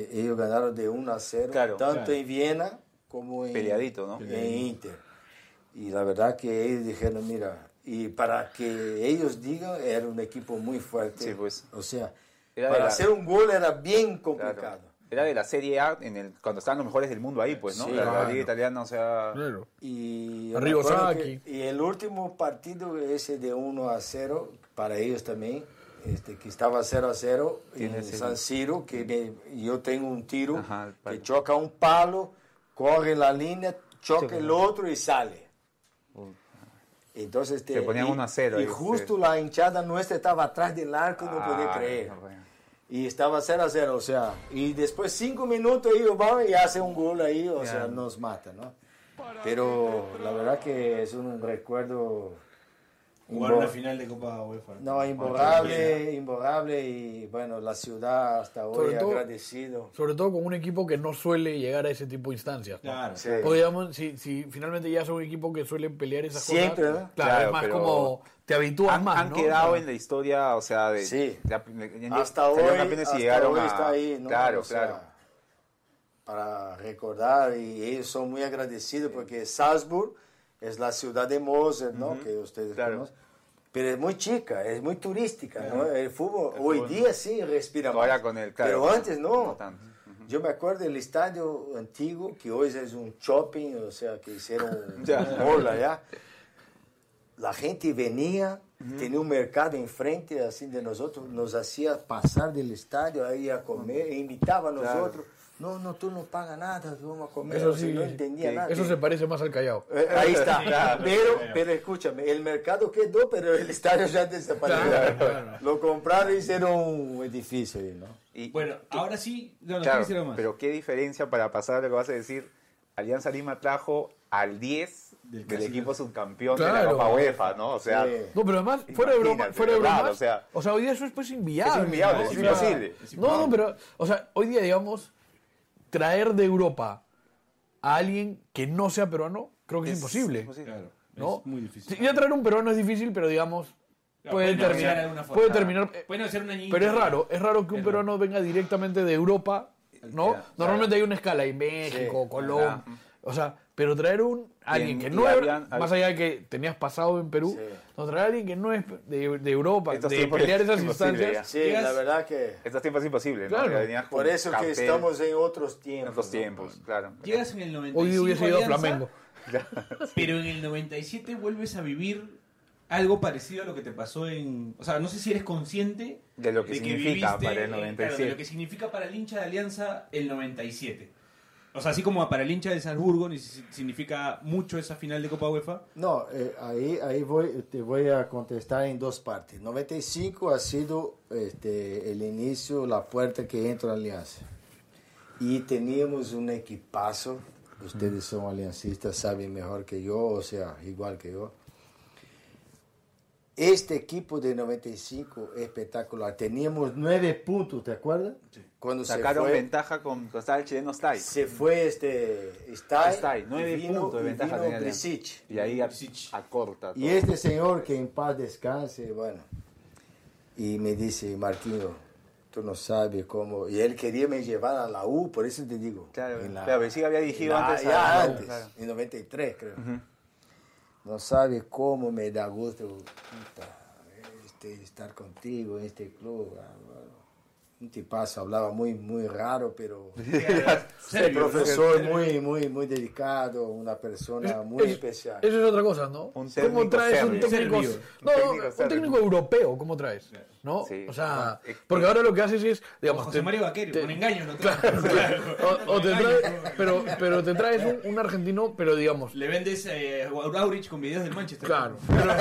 eh, ellos ganaron de 1 a 0, Claro, tanto claro. en Viena como en, Peleadito, ¿no? en Inter. Y la verdad que ellos dijeron, mira, y para que ellos digan, era un equipo muy fuerte. Sí, pues. O sea, Era para hacer un gol era bien Claro. complicado. Era de la Serie A en el, cuando estaban los mejores del mundo ahí, pues, ¿no? Sí, la, la claro. liga italiana, o sea... Claro. Y, que- y el último partido, ese de 1 a 0, para ellos también, este, que estaba 0 a 0 en el- San Siro, que me- yo tengo un tiro Ajá, que choca un palo, corre la línea, choca el otro y sale. Entonces, este, Se ponían y- 1 a 0 Y ahí, justo sí. la hinchada nuestra estaba atrás del arco, no podía Ah, creer. no, bueno. Y estaba 0 a 0, o sea, y después 5 minutos ellos van y hacen un gol ahí, o Ya. sea, nos mata, ¿no? Pero la verdad que es un recuerdo Jugar una final de Copa UEFA. no, imborrable, imborrable y bueno, la ciudad hasta hoy Sobre todo- agradecido. Sobre todo con un equipo que no suele llegar a ese tipo de instancias. ¿no? Claro. Sí. Digamos, si, si finalmente ya son un equipo que suele pelear esas Siempre, cosas, ¿no? claro, Claro, es más pero como te habitúas Han, más, han ¿no? quedado O sea, en la historia, o sea, de... Sí. de- de- Hasta hoy, hasta llegaron hoy a- está ahí, ¿no? Claro, O sea, claro. Para recordar, y ellos son muy agradecidos porque Salzburg es la ciudad de Mozart, ¿no? Que ustedes Claro. conocen. Pero es muy chica, es muy turística, ¿no? El fútbol, hoy fútbol. día sí respira más. con el- claro, Pero antes no. Yo me acuerdo del estadio antiguo, que hoy es un shopping, o sea, que hicieron [laughs] Ya. mall allá. La gente venía, tenía un mercado enfrente así de nosotros, nos hacía pasar del estadio ahí a comer, e invitaba a nosotros. No, no, tú no pagas nada, vamos a comer. Eso O sea, sí, no entendía nada. Eso se parece más al Callao. Eh, Ahí está. [laughs] Claro. pero, pero escúchame, el mercado quedó, pero el estadio ya desapareció. Claro, claro. Lo compraron y hicieron un edificio ahí, ¿no? Y- Bueno, ahora sí, no, no, Claro, ¿qué hicieron más? pero qué diferencia para pasar a lo que vas a decir. Alianza Lima trajo al 10 Del del, equipo subcampeón de la Claro. Copa UEFA, ¿no? O sea, Sí. No, pero además, fuera de broma, fuera de ¿verdad? bromas, O sea- o sea, hoy día eso es pues inviable. Es inviable, ¿no? es imposible. No, no, pero, o sea, hoy día, digamos, traer de Europa a alguien que no sea peruano, creo que es, imposible. Claro, ¿no? es muy difícil. Sí, ya traer un peruano es difícil, pero digamos, Claro, puede negociar terminar. de alguna forma. Puede terminar. eh, Pueden hacer un añito. Pero es raro, es raro que un Es peruano venga directamente de Europa, ¿no? Claro. Normalmente hay una escala en México, Colombia. O sea, pero traer un alguien en- que no es, habían- más allá de que tenías pasado en Perú, Sí. no traer a alguien que no es de, de Europa, Estos de pelear es esas instancias. Sí, Llegas- la verdad que... estos tiempos es imposible, Por eso que estamos en otros en tiempos. Llegas en el 95 Hoy hubiese ido a Flamengo. [laughs] Pero en el 97 vuelves a vivir algo parecido a lo que te pasó en... O sea, no sé si eres consciente De lo que significa viviste, para el eh, claro, 97. de lo que significa para el hincha de Alianza el 97. O sea, así como para el hincha de Salzburgo ni si- significa mucho esa final de Copa UEFA. No, eh, ahí, ahí voy, te voy a contestar en dos partes. 95 ha sido este, el inicio, la puerta que entra a Alianza. Y teníamos un equipazo. Ustedes son aliancistas, saben mejor que yo, o sea, igual que yo. Este equipo de 95 espectacular. Teníamos nueve puntos, ¿te acuerdas? Cuando Sacaron se fue, ventaja con, con estaba el chileno Stay. se fue este Stay, Stay, y nueve vino- puntos de y ventaja vino. Brisic. Y ahí a- acorta. Y todo. este señor que en paz descanse, bueno, y me dice, Marquinho, tú no sabes cómo, y él quería me llevar a la U, por eso te digo. Claro, en la- claro, Brisic había dirigido la- antes ya la U, antes, claro. en 93 creo. No sabe cómo me da gusto puta, este, estar contigo en este club. ah, bueno. Un tipazo, hablaba muy, muy raro, pero el Serbio, profesor muy, muy, muy dedicado, una persona muy Es- especial. Eso es otra cosa, ¿no? Un ¿Cómo traes un técnico, Serbio. no, Un un técnico europeo? ¿Cómo traes? ¿No? Sí. O sea, porque ahora lo que haces es, digamos, José te- Mario Vaquero, te- con engaños lo Claro, [laughs] claro. O, o te traes, pero, pero te traes un, un argentino, pero digamos, Le vendes eh, a Aurich con videos del Manchester. claro. [laughs] Pero, no,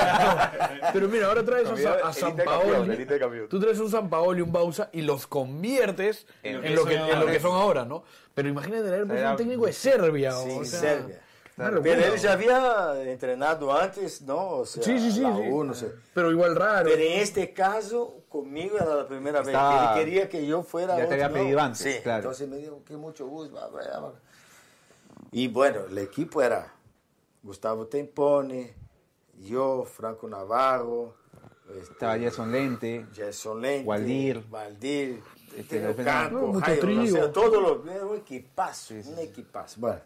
[laughs] pero mira, ahora traes a, a San Paoli. Tú traes un San Paoli, un Bausa y los conviertes en, En lo que, en lo que ahora. son ahora, ¿no? Pero imagínate traer un técnico de Serbia. Sí, o sea, Serbia. Una Pero locura. él ya había entrenado antes, ¿no? O sea, Sí, sí, sí, la sí. U, no sé. Pero igual raro. Pero en este caso, conmigo era la primera vez que él quería que yo fuera. Ya te otro, había ¿no? pedido antes, Sí, claro. entonces me dijo que mucho gusto. va, va, va. Y bueno, el equipo era Gustavo Tempone, yo, Franco Navarro, este, Estaba Jason Lente. Jason Lente, Waldir. Valdir, Este, Campo, No, Jairo, trío. o sea, todos los, era un equipazo, un equipazo. Bueno.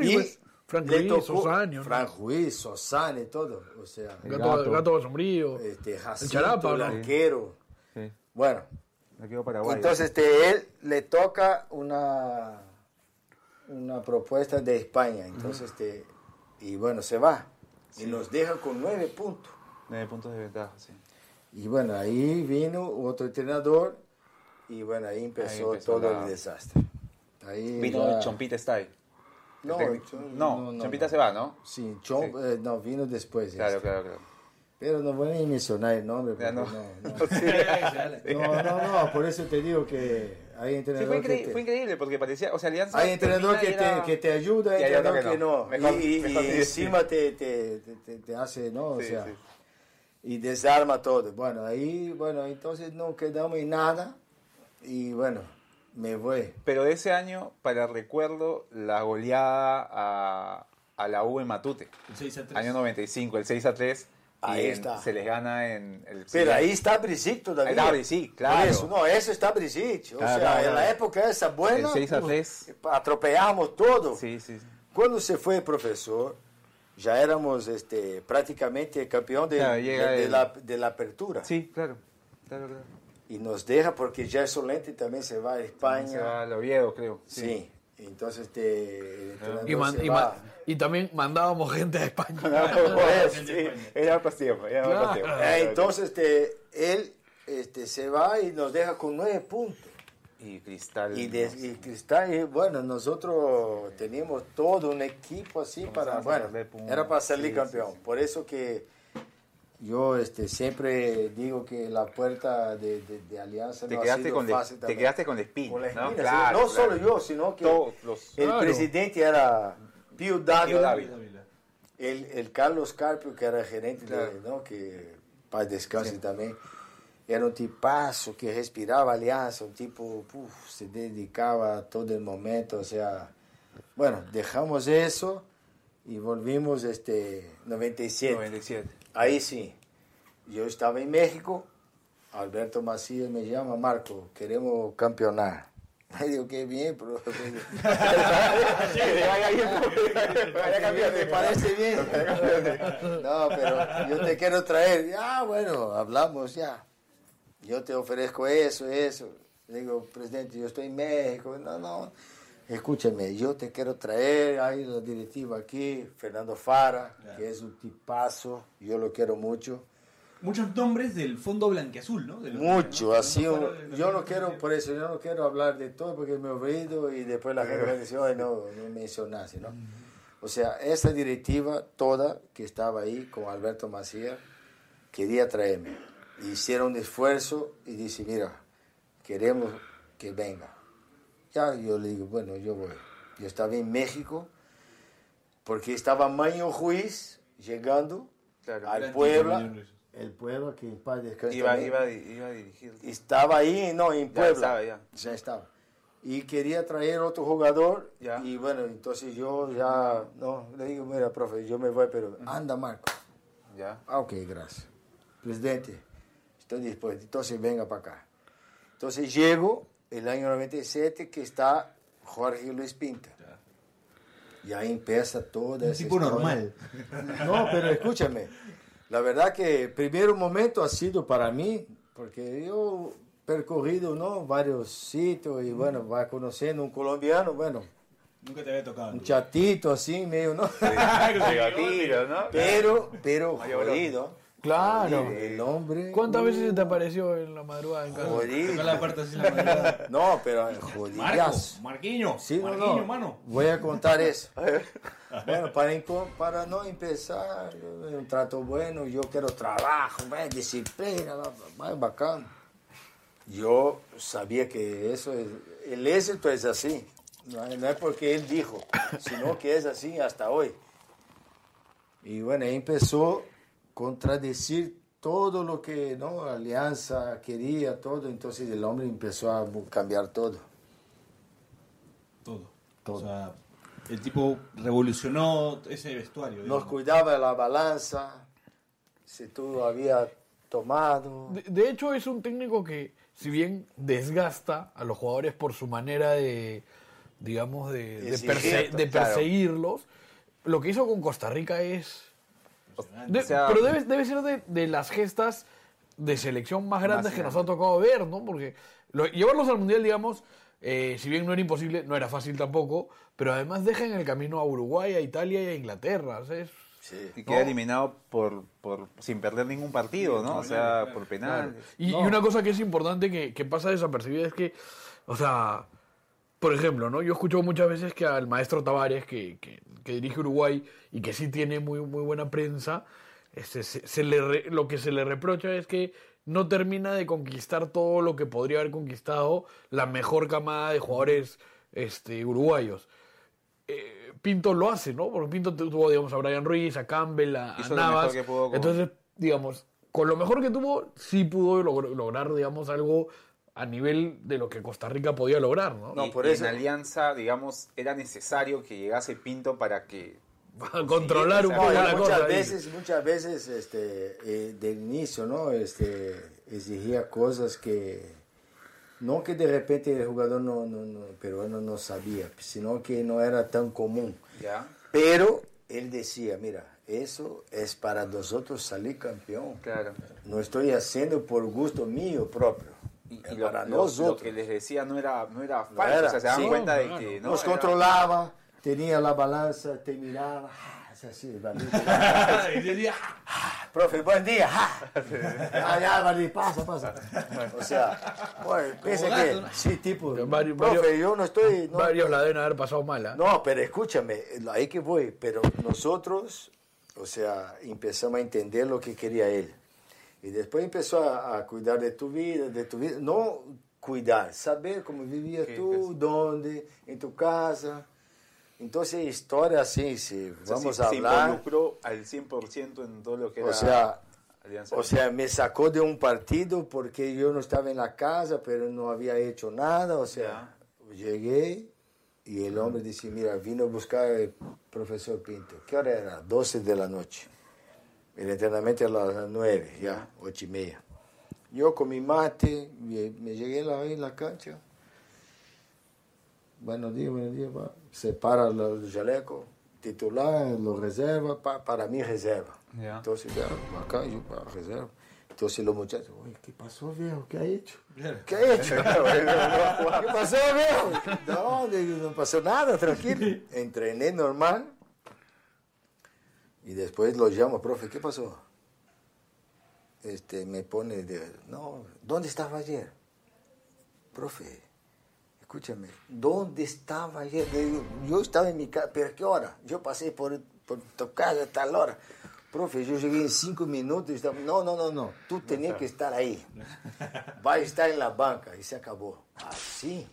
Y pues, Frank Ruiz, tocó- Osanio, ¿no? Frank Ruiz, Sosane, todo. O sea, Gato, Gato. gato sombrío. este, El Jacinto, Charapa, el ¿no? arquero. Sí. Bueno, paraguayo. entonces este, él le toca una, una propuesta de España. Entonces, este, y bueno, se va. Y nos deja con nueve puntos. Nueve puntos de ventaja, sí. Y bueno, ahí vino otro entrenador. Y bueno, ahí empezó, empezó todo la- el desastre. Ahí Vino ya- Chompita Stay. No, Chom- no, Chompita se va, ¿no? Sí, Chom- Sí. eh, no, vino después. Claro, este. claro, claro. Pero no voy a mencionar el nombre. Porque no. no, [laughs] no. [laughs] No, no, no, por eso te digo que hay Sí, entrenador fue, que increíble, te, fue increíble porque parecía, o sea, Alianza hay entrenador que te, que te ayuda, Y hay entrenador que no. Mejor- y y- mejor y sí. encima te, te, te, te- te hace, ¿no? O Sí, sea, sí. y desarma todo. Bueno, ahí, bueno, entonces no quedamos en nada y bueno, me voy. Pero de ese año, para recuerdo, la goleada a, a la U en Matute. El 6 a 3. Año 95, el 6 a 3. Ahí en- está. se les gana en el... Pero ahí está Brisic todavía. Ahí está Brisic, claro. Por eso, no, eso está Brisic. O Claro, sea, claro, en la claro. época esa buena, El 6 a pues, 3. atropellamos todo. Sí, sí. sí. Cuando se fue profesor, ya éramos este, prácticamente campeón de, de- de el- la, de la apertura. Sí, claro. Claro, claro. Y nos deja porque ya Solente también se va a España. Se va al Oviedo, creo. Sí. Entonces este, el entrenador Y, man- y, y también mandábamos gente a España. [laughs] sí, era tiempo, era Claro. tiempo. Eh, entonces este, él este, se va y nos deja con nueve puntos. Y Cristal. Y, de, y Cristal, y bueno, nosotros teníamos todo un equipo así para, a bueno, era para salir Sí, campeón. sí, sí. Por eso que yo este, siempre digo que la puerta de, de- de Alianza Te no ha quedaste, sido con fácil te también. quedaste con la espina. Con la ¿no? espina, sí. Claro, no claro. solo yo, sino que los. el Claro. presidente era Pío Dávila. El, el Carlos Carpio, que era gerente, Claro. de, ¿no? que paz descanse también, era un tipazo que respiraba alianza, un tipo, puf, se dedicaba a todo el momento, o sea, bueno, dejamos eso y volvimos este 97. 97. Ahí sí, yo estaba en México, Alberto Macías me llama, Marco, queremos campeonar. [laughs] Le digo, qué bien, pero... [laughs] ¿Te [laughs] parece bien? No, pero yo te quiero traer. Ah, bueno, hablamos ya. Yo te ofrezco eso, eso. Le digo, presidente, yo estoy en México. No, no. Escúchame, yo te quiero traer. Hay la directiva aquí, Fernando Fara, que es un tipazo. Yo lo quiero mucho. Muchos nombres del fondo blanqueazul, ¿no? De Mucho, ¿no? así. Faro, yo no quiero, por eso, yo no quiero hablar de todo porque me he oído y después la gente a decir, "Ay, no, no mencionaste, ¿no? O sea, esa directiva toda que estaba ahí con Alberto Macías quería traerme. Hicieron un esfuerzo y dice, mira, queremos que venga. Ya yo le digo, bueno, yo voy. Yo estaba en México porque estaba Maño Juiz llegando Claro. al Puebla, el Puebla que en paz descanse Iba, iba, iba a dirigir. Estaba ahí, no, en Ya Puebla. estaba, ya. Ya estaba. Y quería traer otro jugador. Ya. Y bueno, entonces yo ya, no, le digo, mira, profe, yo me voy, pero anda, Marco. Ya. Ah, ok, gracias. Presidente, estoy dispuesto. Entonces venga para acá. Entonces llego el año 97 que está Jorge Luis Pinta. Y ahí empieza toda Un esa tipo historia. normal. No, pero escúchame. La verdad que el primer momento ha sido para mí, porque yo he percorrido ¿no? varios sitios y bueno, va conociendo un colombiano, bueno, Nunca te había tocado. un chatito así, medio, ¿no? [laughs] Tiro, ¿no? Pero, pero jodido. Claro. El hombre. ¿Cuántas veces se te apareció en la madrugada en casa? Jodido. La así en la madrugada. [laughs] No, pero Marco, jodidazo. Marquiño. Sí, no, Marquiño, no. mano. Voy a contar eso. [laughs] Bueno, para, para no empezar, eh, un trato bueno, yo quiero trabajo, eh, disciplina, bacán. Yo sabía que eso es, el éxito es así. No, es- no es porque él dijo, sino que es así hasta hoy. Y bueno, ahí empezó contradecir todo lo que ¿no? Alianza quería, todo. Entonces el hombre empezó a cambiar todo. Todo. Todo. O sea, el tipo revolucionó ese vestuario. Nos cuidaba de la balanza, si tú habías tomado. De, de hecho, es un técnico que, si bien desgasta a los jugadores por su manera de, digamos, de, de Exigir, perse- de claro. perseguirlos, lo que hizo con Costa Rica es... de- O sea, pero debe, debe ser de, de las gestas de selección más grandes que nos ha tocado ver, ¿no? Porque lo- llevarlos al Mundial, digamos, eh, si bien no era imposible, no era fácil tampoco, pero además deja en el camino a Uruguay, a Italia y a Inglaterra. o sea, es- Sí. Y queda eliminado por, por, sin perder ningún partido, ¿no? O sea, por penal. Y, y una cosa que es importante que, que pasa desapercibida es que, o sea, por ejemplo, ¿no? Yo escucho muchas veces que al maestro Tavares, que, que- que dirige Uruguay y que sí tiene muy, muy buena prensa, este, se, se le re- lo que se le reprocha es que no termina de conquistar todo lo que podría haber conquistado la mejor camada de jugadores este, uruguayos. Eh, Pinto lo hace, ¿no? Porque Pinto tuvo, digamos, a Brian Ruiz, a Campbell, a, a Navas. pudo Entonces, digamos, con lo mejor que tuvo, sí pudo logr- lograr, digamos, algo a nivel de lo que Costa Rica podía lograr, ¿no? No, Y- por y eso- en Alianza, digamos, era necesario que llegase Pinto para que... [laughs] Para controlar un o sea, poco No, la muchas cosa. veces, muchas veces, este, eh, del inicio, ¿no? Este, exigía cosas que, no que de repente el jugador no, no, no, peruano no sabía, sino que no era tan común. Ya, Pero él decía, mira, eso es para nosotros salir campeón. claro. No estoy haciendo por gusto mío propio. Y, y lo, para lo- nosotros. lo que les decía no era, no era No falso, era, o sea, se dan sí. cuenta de Claro. que... ¿no? Nos Era- controlaba, tenía la balanza, te miraba, ah, es así. [laughs] Y decía, Profe, buen día. Ah, [laughs] Valdir, pasa, pasa. O sea, bueno, piensa que, ¿no? sí, tipo, Varios- profe, yo no estoy... No, Varios la deben haber pasado mala. no, pero escúchame, ahí que voy, pero nosotros, o sea, empezamos a entender lo que quería él. Y después empezó a, a cuidar de tu vida, de tu vida, no cuidar, saber cómo vivías tú, dónde, en tu casa. Entonces, historia así, si o sea, vamos se, a se hablar, involucró al 100% en todo lo que era o sea, Alianza. o sea, me sacó de un partido porque yo no estaba en la casa, pero no había hecho nada, o sea, llegué y el hombre dice, mira, vino a buscar el profesor Pinto. ¿Qué hora era? 12 de la noche. El entrenamiento a las 9, ya, 8 y media. Yo con mi mate, me, llegué la- ahí en la cancha. Buenos días, buenos días. va. Se para el chaleco, titular, lo reserva, pa- para mí reserva. Ya. Entonces, ya, acá yo para reserva. Entonces los muchachos, oye, ¿qué pasó, viejo? ¿Qué ha hecho? ¿Qué ha hecho? [laughs] ¿Qué pasó, viejo? No, no pasó nada, tranquilo. Entrené normal. Y después lo llamo, profe, ¿qué pasó? Este, me pone, de, no, ¿dónde estaba ayer? Profe, escúchame, ¿dónde estaba ayer? Digo, yo estaba en mi casa, ¿pero qué hora? Yo pasé por, por tu casa a tal hora. Profe, yo llegué en cinco minutos estaba, no, no, no, no, tú tenías que estar ahí. Va a estar en la banca y se acabó. Así.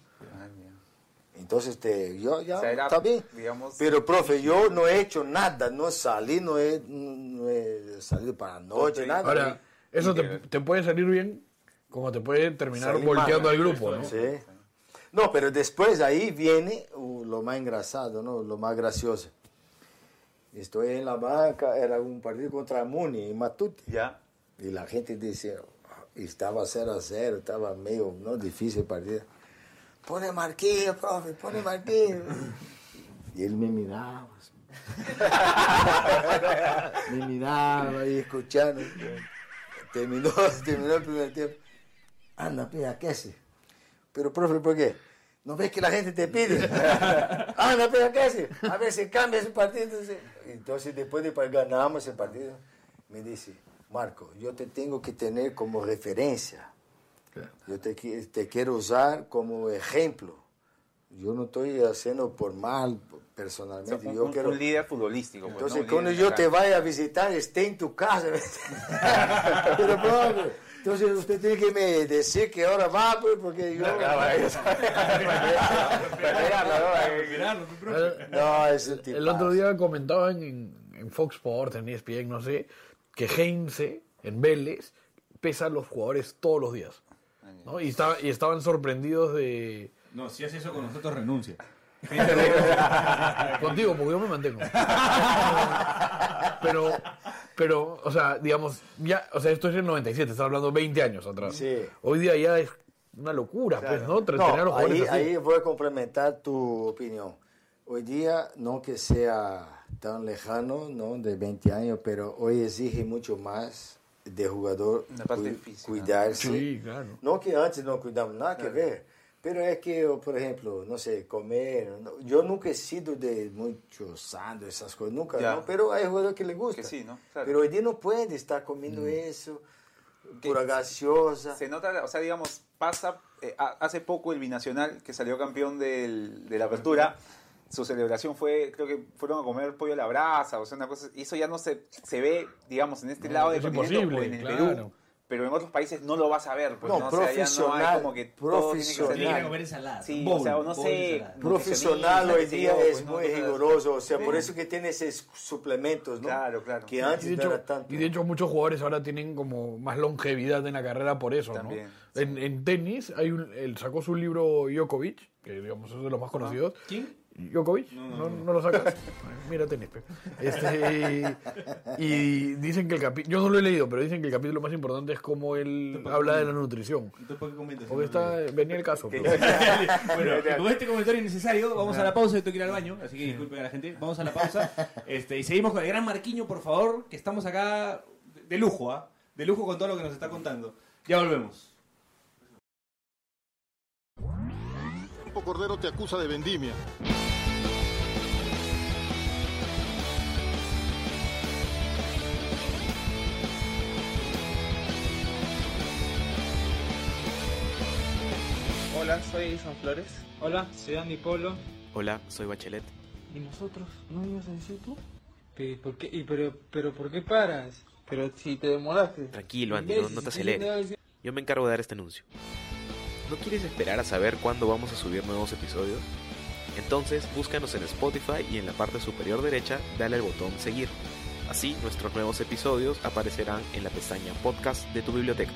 Entonces, te, yo ya, O sea, era, está bien. digamos- Pero, profe, yo no he hecho nada, no salí, no he, no he salido para la noche, nada. Ahora, eso te, te puede salir bien, como te puede terminar Salí volteando mal. al grupo, ¿no? Sí. No, pero después ahí viene uh, lo más engrasado, ¿no? Lo más gracioso. Estoy en la banca, era un partido contra Muni, en Matute. Ya. Y la gente dice, "Ah", y estaba 0 a 0, estaba medio ¿no? difícil el partido. Pone marquillo, profe, pone marquillo. y él me miraba. [laughs] me miraba ahí escuchando. Terminó, [laughs] terminó el primer tiempo. Anda, pida, ¿qué hace? Pero, profe, ¿por qué? ¿No ves que la gente te pide? [laughs] Anda, pida, ¿qué hace? A ver si cambia ese partido. Entonces, entonces después de que ganamos ese partido, me dice, Marco, yo te tengo que tener como referencia. Yo te, te quiero usar como ejemplo. Yo no estoy haciendo por mal O sea, personalmente. un, yo un- quiero... un líder futbolístico. pues, Entonces, ¿no? Un cuando líder yo te vaya a visitar, esté en tu casa. [laughs] Pero, profe, entonces usted tiene que me decir que ahora va, pues, porque yo... No, [laughs] es un El otro día comentaban en, en Fox Sports, en ESPN, no sé, que Heinze, en Vélez, pesa a los jugadores todos los días. ¿No? Y, estaba- y estaban sorprendidos de... No, si hace eso con nosotros, renuncia. [laughs] Contigo, porque yo me mantengo. Pero, pero, o sea, digamos, ya, o sea, esto es el 97, estás hablando 20 años atrás. Sí. Hoy día ya es una locura, pues, ¿no? Tener a los No, jugadores ahí, así. ahí voy a complementar tu opinión. Hoy día, no que sea tan lejano, ¿no? De 20 años, pero hoy exige mucho más de jugador La parte cu- física. cuidarse. Sí, claro. No que antes no cuidamos, nada que ver. Pero es que, por ejemplo, no sé, comer. no- yo nunca he sido de mucho sano, esas cosas, nunca. Pero hay jugadores que les gusta. Que sí, ¿no? Claro. Pero hoy día no puede estar comiendo eso, pura gaseosa. Se nota, o sea, digamos, pasa, eh, ha- hace poco el binacional que salió campeón del- de la apertura, su celebración fue, creo que fueron a comer pollo a la brasa, o sea, una cosa, y eso ya no se, se ve, digamos, en este No, lado del continente o en el claro. Perú, pero en otros países no lo vas a ver, pues, No, ¿no? O sea, ya no hay profesional, como que todo tiene que ser- profesional. Tiene que comer ensalada. Sí, Bowl, o sea, no sé, profesional hoy día es pues, muy riguroso, o sea, por sí. eso que tiene esos suplementos, ¿no? Claro, claro. Que antes Y de, no hecho, era tanto. y de hecho muchos jugadores ahora tienen como más longevidad en la carrera por eso, También, ¿no? En, en tenis hay un, él sacó su libro Djokovic, que digamos es de los más conocidos. ¿Quién? Djokovic, no, no lo sacas. [laughs] Mira tenis. Este, y dicen que el capítulo, yo no lo he leído, pero dicen que el capítulo más importante es cómo él habla de la nutrición. Entonces, ¿por qué comentas? Porque está, venía el caso. pero- [laughs] bueno, con este comentario innecesario, vamos a la pausa. Tengo que ir al baño, así que disculpen a la gente. Vamos a la pausa. [laughs] Este, y seguimos con el gran Marquiño, por favor, que estamos acá de lujo, ¿ah? De lujo con todo lo que nos está contando. Ya volvemos. Cordero te acusa de vendimia. Hola, soy Edison Flores. Hola, soy Andy Polo. Hola, soy Bachelet. ¿Y nosotros? ¿No ibas a decir tú? ¿Por qué? ¿Y pero, pero por qué paras? Pero si te demoraste. Tranquilo, Andy, no, no te aceleres. Yo me encargo de dar este anuncio. ¿No quieres esperar a saber cuándo vamos a subir nuevos episodios? Entonces búscanos en Spotify y en la parte superior derecha dale al botón seguir. Así nuestros nuevos episodios aparecerán en la pestaña podcast de tu biblioteca.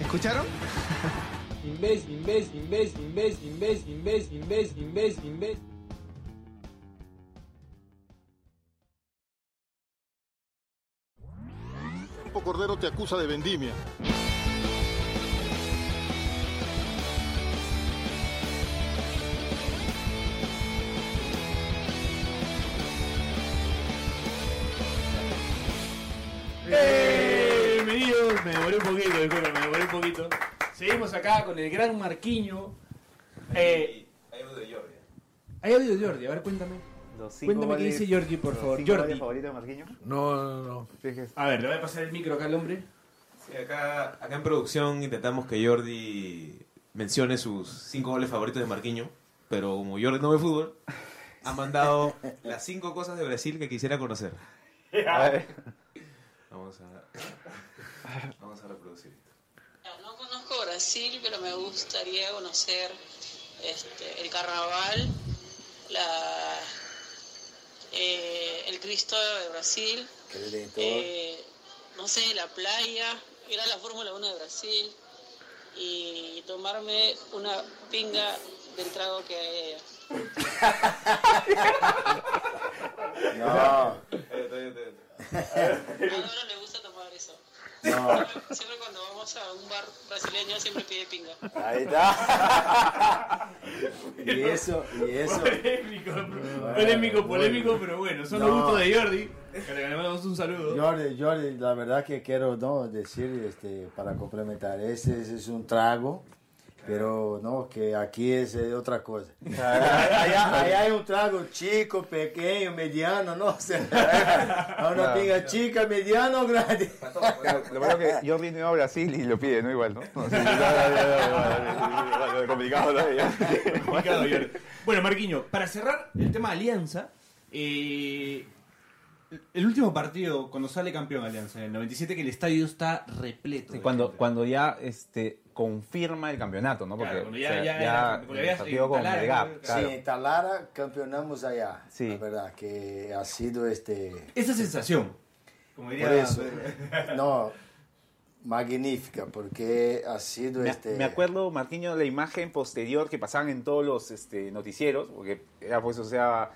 ¿Escucharon? Imbécil, imbécil, imbécil, imbécil, imbécil, imbécil, imbécil, imbécil, imbécil. Campo Cordero te acusa de vendimia. ¡Eh! Bienvenidos, me demoré un poquito, disculpen, me demoré un poquito. Seguimos acá con el gran Marquiño. Eh, Hay uno de Jordi. hay audio de Jordi, a ver, cuéntame. Los cinco Cuéntame qué dice Jordi, por los favor. cinco Jordi. goles favoritos de Marquinhos. No, no, no. A ver, le voy a pasar el micro acá al hombre. Sí, acá, acá en producción intentamos que Jordi mencione sus cinco goles favoritos de Marquinho, pero como Jordi no ve fútbol, ha mandado las cinco cosas de Brasil que quisiera conocer. A ver. Vamos a, vamos a reproducir. No Brasil, pero me gustaría conocer este, el carnaval, la, eh, el Cristo de Brasil, eh, no sé, la playa, ir a la Fórmula 1 de Brasil y tomarme una pinga del trago que hay allá. [laughs] No. [laughs] Le gusta eso. No. [laughs] Siempre cuando vamos a un bar brasileño siempre pide pinga. Ahí está. [laughs] y eso, y eso. Polémico, polémico, polémico, pero bueno, son los gustos de Jordi. Que le mandamos un saludo. Jordi, Jordi, la verdad que quiero no decir este para complementar, ese, ese es un trago, pero no que aquí es eh, otra cosa. Allá, allá hay un trago chico, pequeño, mediano, no, o sea, a una Claro. pinga chica, mediano o grande. Lo es que Jordi no iba a Brasil y lo pide, ¿no? Igual, ¿no? No, complicado, ¿no? Complicado, Jordi. Bueno, Marquiño, para cerrar el tema de Alianza, eh, el último partido, cuando sale campeón Alianza, en el 97, que el estadio está repleto. Sí, cuando, gente. cuando ya este, confirma el campeonato, ¿no? Porque Claro, ya- o sea, ya ya era- porque había el partido con Talara, claro. Sí, en Talara campeonamos allá, Sí. la verdad que ha sido este... Esa sensación, como diría... Por eso, [laughs] no, magnífica, porque ha sido Me, este... me acuerdo, Marquiño, la imagen posterior que pasaban en todos los este, noticieros, porque era pues, o sea,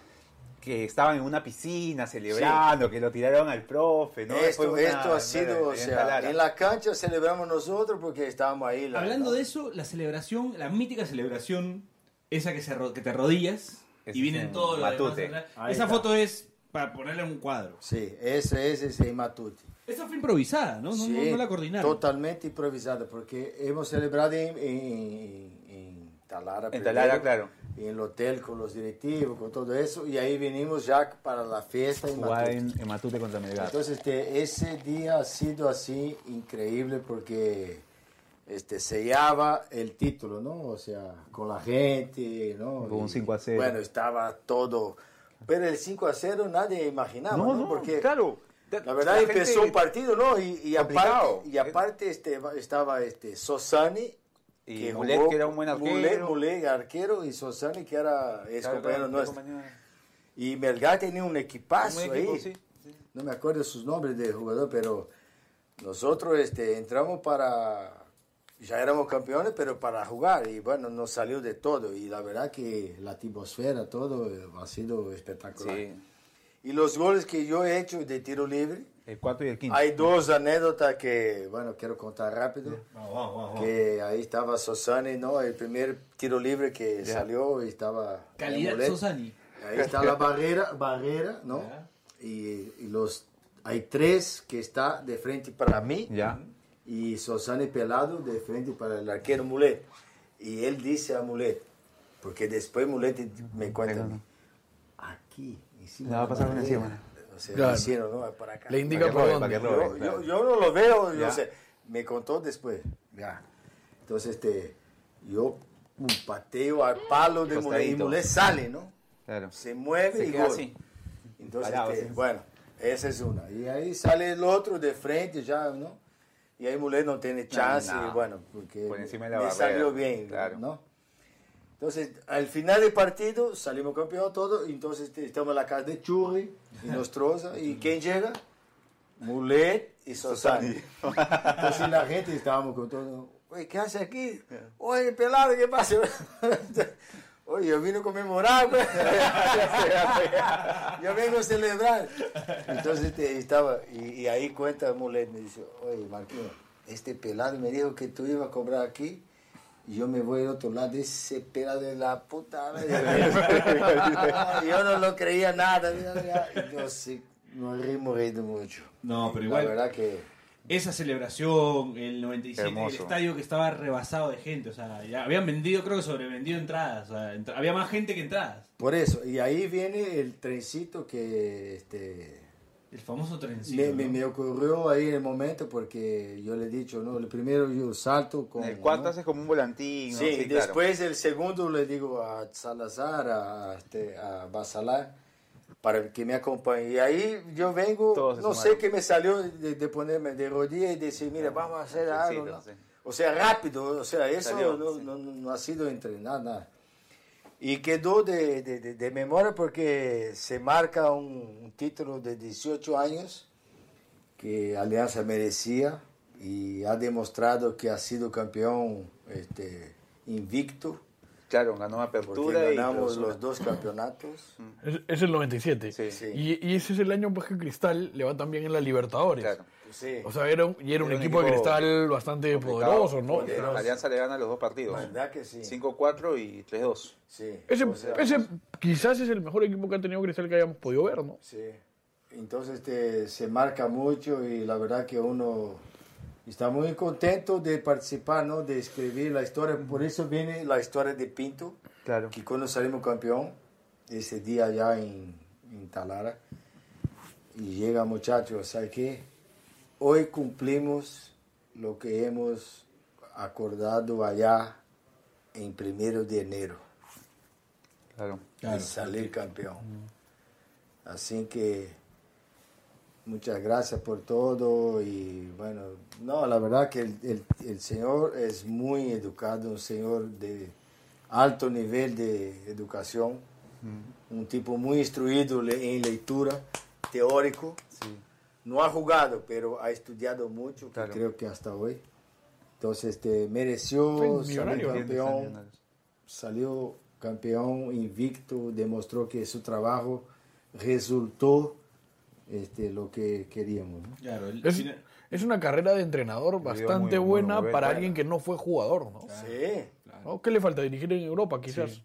que estaban en una piscina celebrando, que lo tiraron al profe, ¿no? Esto, una- esto ha una- sido, o sea, en la cancha celebramos nosotros porque estábamos ahí. la Hablando verdad. de eso, la celebración, la mítica celebración, esa que, se que te arrodillas Ese y vienen es en todos los Matute. demás Esa está. foto es para ponerla en un cuadro. Sí, eso es ese Matuti. Esa fue improvisada, ¿no? No, no- Sí, no la coordinaron. Totalmente improvisada, porque hemos celebrado en, en- en Talara. En primero, Talara, claro. En el hotel con los directivos, con todo eso, y ahí venimos ya para la fiesta en Jugar Matute. en, en Matute contra Melgar. Entonces, este, ese día ha sido así increíble porque este, sellaba el título, ¿no? O sea, con la gente, ¿no? Con un Y, 5 a 0. Bueno, estaba todo. Pero el 5 a 0 nadie imaginaba, ¿no? no, no, porque claro. la verdad empezó un partido, ¿no? Y, y aparte, y aparte este, estaba este, Sosani. Y Mulet, que era un buen arquero. Mulet, Mulet, arquero, y Sosani, que era ex compañero nuestro. compañero. Y Melgar tenía un equipazo Un equipo, ahí. sí, No me acuerdo sus nombres de jugador, pero nosotros este, entramos para... Ya éramos campeones, pero para jugar. Y bueno, nos salió de todo. Y la verdad que la atmósfera, todo eh, ha sido espectacular. Sí. Y los goles que yo he hecho de tiro libre, El 4 y el 15. hay dos anécdotas que, bueno, quiero contar rápido. Vamos, vamos, vamos. Que ahí estaba Sosani, ¿no? El primer tiro libre que salió y estaba... Calidad. Sosani. Ahí está la barrera, barrera, ¿no? Ya. Y, y los hay tres que está de frente para mí Ya. y Sosani Pelado de frente para el arquero Mulet. Y él dice a Mulet, porque después Mulet me cuenta aquí, encima Le va a de la pasar por barrera". encima. O sea, Claro. hicieron, ¿no? Para acá. Le indica por dónde. Yo, claro. yo, yo no lo veo, yo Ya. sé, me contó después. Ya. Entonces, este, yo un pateo al palo de Mulet y sale, ¿no? Claro. Se mueve Se y queda gol. así. Entonces, Parado, este, bueno, esa es una. Y ahí sale el otro de frente ya, ¿no? Y ahí Mulet no tiene chance, no. bueno, porque Por encima de la me barrera, salió bien, claro. ¿no? Entonces, al final del partido, salimos campeón todo, y entonces este, estamos en la casa de Churri, y Nostroza, y ¿quién llega? Mulet y Sosani. Entonces la gente estábamos con todo, oye, ¿qué hace aquí? Oye, pelado, ¿qué pasa? [laughs] Oye, yo vine a conmemorar, pues. [laughs] yo vengo a celebrar. Entonces este, estaba, y, y ahí cuenta Mulet, me dice, oye, Marquinhos, este pelado me dijo que tú ibas a cobrar aquí, y yo me voy al otro lado, ese pelado de la puta madre. [laughs] [laughs] yo no lo creía nada. Entonces, nos rimos riendo mucho. No, pero La igual, verdad que... esa celebración, el 97, el Hermoso. estadio que estaba rebasado de gente, o sea, ya habían vendido, creo que sobrevendido entradas, o sea, entra- había más gente que entradas. Por eso, y ahí viene el trencito que este, El famoso trencito. me, me- ¿no? me ocurrió ahí en el momento porque yo le he dicho, no, el primero yo salto con... El 4 ¿no? hace como un volantín. ¿no? Sí, Sí, claro. después el segundo le digo a Salazar, a, este, a Basalar, para que me acompañe. Y ahí yo vengo, Todos no sé qué me salió de, de ponerme de rodillas y decir, mira, vamos a hacer algo. sí, ¿no? sí. O sea, rápido, o sea, eso Salió, no, sí. no- no ha sido entrenado, nada. Y quedó de, de, de, de memoria porque se marca un, un título de 18 años que Alianza merecía y ha demostrado que ha sido campeón este, invicto. Claro, ganó Porque apertura y ganamos clausura. los dos campeonatos. [laughs] Es, es el 97. Sí. Y, y ese es el año pues, que Cristal le va también en la Libertadores. Claro. Sí. O sea, era un, y era un, equipo, de Cristal bastante poderoso, ¿no? poderoso. Alianza le gana los dos partidos. ¿Verdad que sí? 5-4 y 3-2. Sí. Ese, O sea, ese quizás es el mejor equipo que ha tenido Cristal que hayamos podido ver, ¿no? Sí. Entonces este, se marca mucho y la verdad que uno está muy contento de participar, ¿no? De escribir la historia. Por eso viene la historia de Pinto, Claro. que cuando salimos campeón, ese día allá en, en Talara, y llega muchachos, ¿sabes qué? Hoy cumplimos lo que hemos acordado allá en primero de enero Claro. y salir campeón. Así que muchas gracias por todo y bueno, no, la verdad que el, el- el señor es muy educado, un señor de alto nivel de educación, un tipo muy instruido en lectura, teórico. No ha jugado, pero ha estudiado mucho, que Claro. creo que hasta hoy. Entonces, este, mereció Fue salir millonario. campeón salió campeón invicto, demostró que su trabajo resultó este, lo que queríamos. ¿no? Claro, el- Es, final- es una carrera de entrenador bastante muy- muy buena buena. para alguien que no fue jugador, ¿no? Sí, ¿No? ¿Qué le falta? Dirigir en Europa, quizás.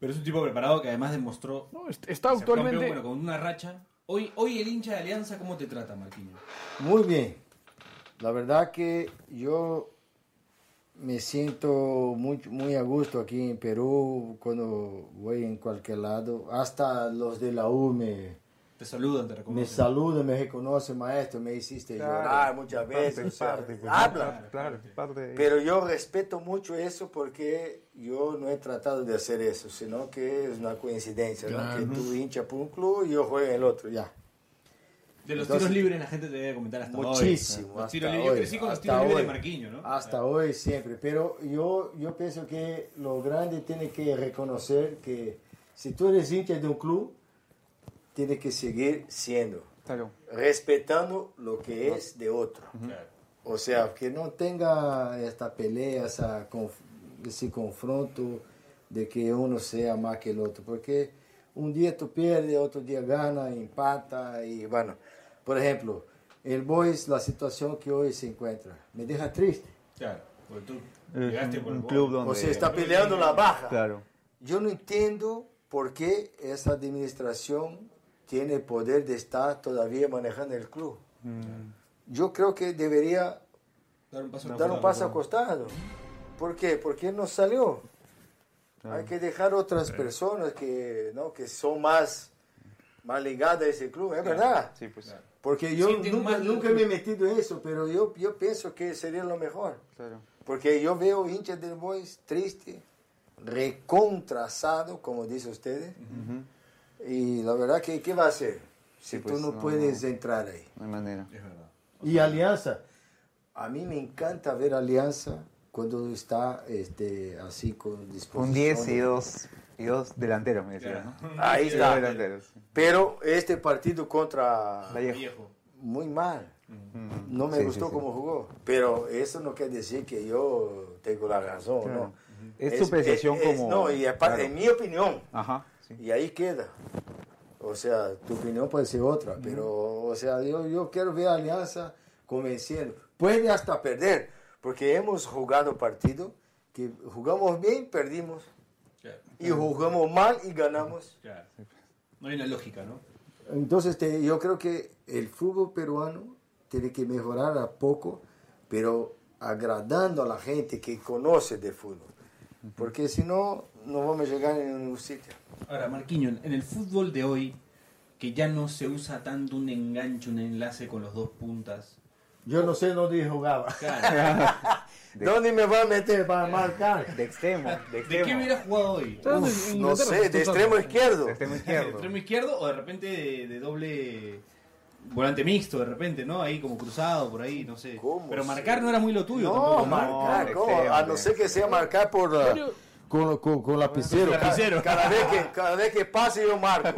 pero es un tipo preparado que además demostró No, est- está ser campeón, actualmente... bueno, con una racha. Hoy, hoy el hincha de Alianza, ¿cómo te trata, Marquinhos? muy bien. La verdad que yo me siento muy, muy a gusto aquí en Perú cuando voy en cualquier lado. Hasta los de la U me, Te saludan, te me reconocen. saludan, me reconocen, maestro, me hiciste llorar muchas veces. o sea, pues, habla. Claro, parte Pero yo respeto mucho eso porque yo no he tratado de hacer eso, sino que es una coincidencia, ¿no? Claro. Que tú hinchas por un club y yo juego en el otro, ya. De los Entonces- tiros libres la gente te debe comentar hasta Muchísimo, hoy. Libres. Yo hoy, crecí con los tiros libres hoy. de Marquinhos, ¿no? Hasta hoy siempre, pero yo, yo pienso que lo grande tiene que reconocer que si tú eres hincha de un club, tienes que seguir siendo, Claro. respetando lo que es de otro. Claro. O sea, que no tenga esta pelea, esa conf- ese confronto de que uno sea más que el otro, porque un día tú pierdes, otro día gana, empata y bueno, por ejemplo, el Boys, la situación que hoy se encuentra, me deja triste. Claro, porque tú llegaste un, por el club donde... O sea, está peleando la baja. Claro. Yo no entiendo por qué esa administración tiene el poder de estar todavía manejando el club. Yo creo que debería Dar un paso dar un paso al costado. ¿Por qué? Porque no salió. Hay que dejar otras personas que, ¿no? que son más, más ligadas a ese club, es verdad. Sí, pues. Porque yo Sienten nunca, nunca me he metido en eso, pero yo, yo pienso que sería lo mejor. Claro. Porque yo veo hinchas del Boys triste, recontrasado, como dice ustedes. Y la verdad que, ¿qué va a hacer? Si Sí, pues, tú no, no, puedes entrar ahí. No hay manera. Es verdad. Y Alianza. A mí me encanta ver Alianza cuando está este, así con disposición. Un 10 y dos, y dos delanteros, me Claro. ¿no? Ahí está. delanteros. Pero este partido contra... Vallejo. Viejo. Muy mal. Mm. No me Sí, gustó sí, sí. cómo jugó. Pero eso no quiere decir que yo tengo la razón, Claro. ¿no? Es es- es- como- No, y aparte, claro. en mi opinión. Ajá. Sí. Y ahí queda. O sea, tu opinión puede ser otra, pero, o sea, yo, yo quiero ver a Alianza convenciendo. Puede hasta perder, porque hemos jugado partido que jugamos bien, perdimos, Claro. y jugamos mal y ganamos. Claro. No hay una lógica, ¿no? Entonces, yo creo que el fútbol peruano tiene que mejorar a poco, pero agradando a la gente que conoce de fútbol. Porque si no, no vamos a llegar en ningún sitio. Ahora, Marquinhos, en el fútbol de hoy, que ya no se usa tanto un enganche, un enlace con los dos puntas. Yo no sé dónde jugaba. Claro. [laughs] ¿Dónde me va a meter para marcar? De extremo, de ¿De extremo. qué hubiera jugado hoy? Uf, no sé, de extremo izquierdo. [laughs] De extremo ¿De izquierdo. extremo izquierdo o de repente de, de doble volante mixto, de repente, ¿no? Ahí como cruzado, por ahí, no sé. ¿Cómo Pero sé? marcar no era muy lo tuyo No, tampoco, ¿no? marcar, de ¿cómo? extremo, A no de ser que sea marcar por, uh, con, con, con lapicero. Cada, cada vez que, cada vez que pase yo marco.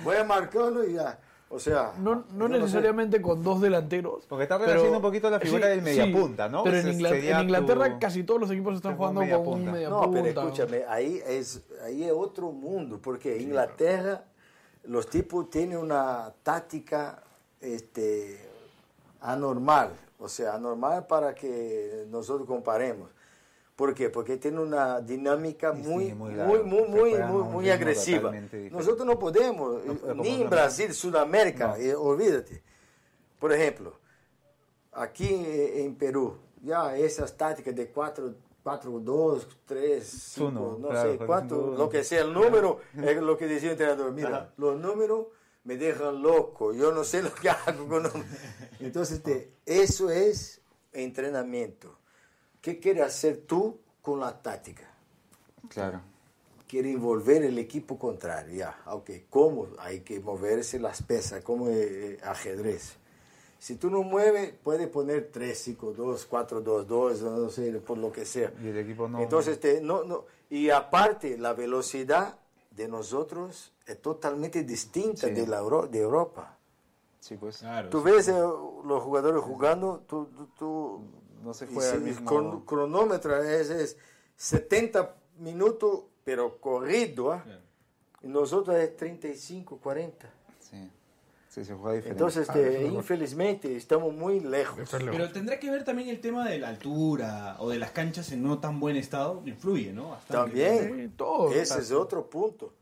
Voy marcando y ya. O sea, No, no sé. necesariamente con dos delanteros. Porque está pero- relacionando un poquito la figura sí, del mediapunta, ¿no? Pero en, Ese Ingla- sería en Inglaterra tu- casi todos los equipos están jugando con un mediapunta. No, pero escúchame, ahí es, ahí es otro mundo, porque Inglaterra, los tipos tienen una táctica este, anormal, o sea, anormal para que nosotros comparemos. ¿Por qué? Porque tiene una dinámica muy, muy muy, muy, muy, muy, agresiva. Nosotros no podemos, ni en Brasil, Sudamérica, No. eh, olvídate. Por ejemplo, aquí en Perú, ya esas tácticas de 4, 4 2, 3, 5, Uno, no claro, sé cuánto, lo que sea el número, es lo que decía el entrenador. Mira, Ajá. los números me dejan loco, yo no sé lo que hago con los [laughs] Entonces, este, eso es entrenamiento. ¿Qué quieres hacer tú con la táctica? Claro. quiere envolver el equipo contrario. Ya, ok, ¿cómo? Hay que moverse las piezas, como eh, ajedrez. Si tú no mueves, puedes poner 3, 5, 2, 4, 2, 2, no sé, por lo que sea. Y el equipo no. Entonces, te- no, no, y aparte, la velocidad de nosotros es totalmente distinta Sí. de, la Euro- de Europa. Sí, pues. Claro. Tú ves eh, los jugadores jugando, tú, tú, tú No se y juega si el el mismo. cron- cronómetro es, es 70 minutos, pero corrido, ¿ah? Y nosotros es 35, 40. Sí. Sí, se juega diferente. Entonces, este, infelizmente, estamos muy lejos. Pero tendrá que ver también el tema de la altura o de las canchas en no tan buen estado. Influye, ¿no? Bastante. También, todo. ese es otro punto.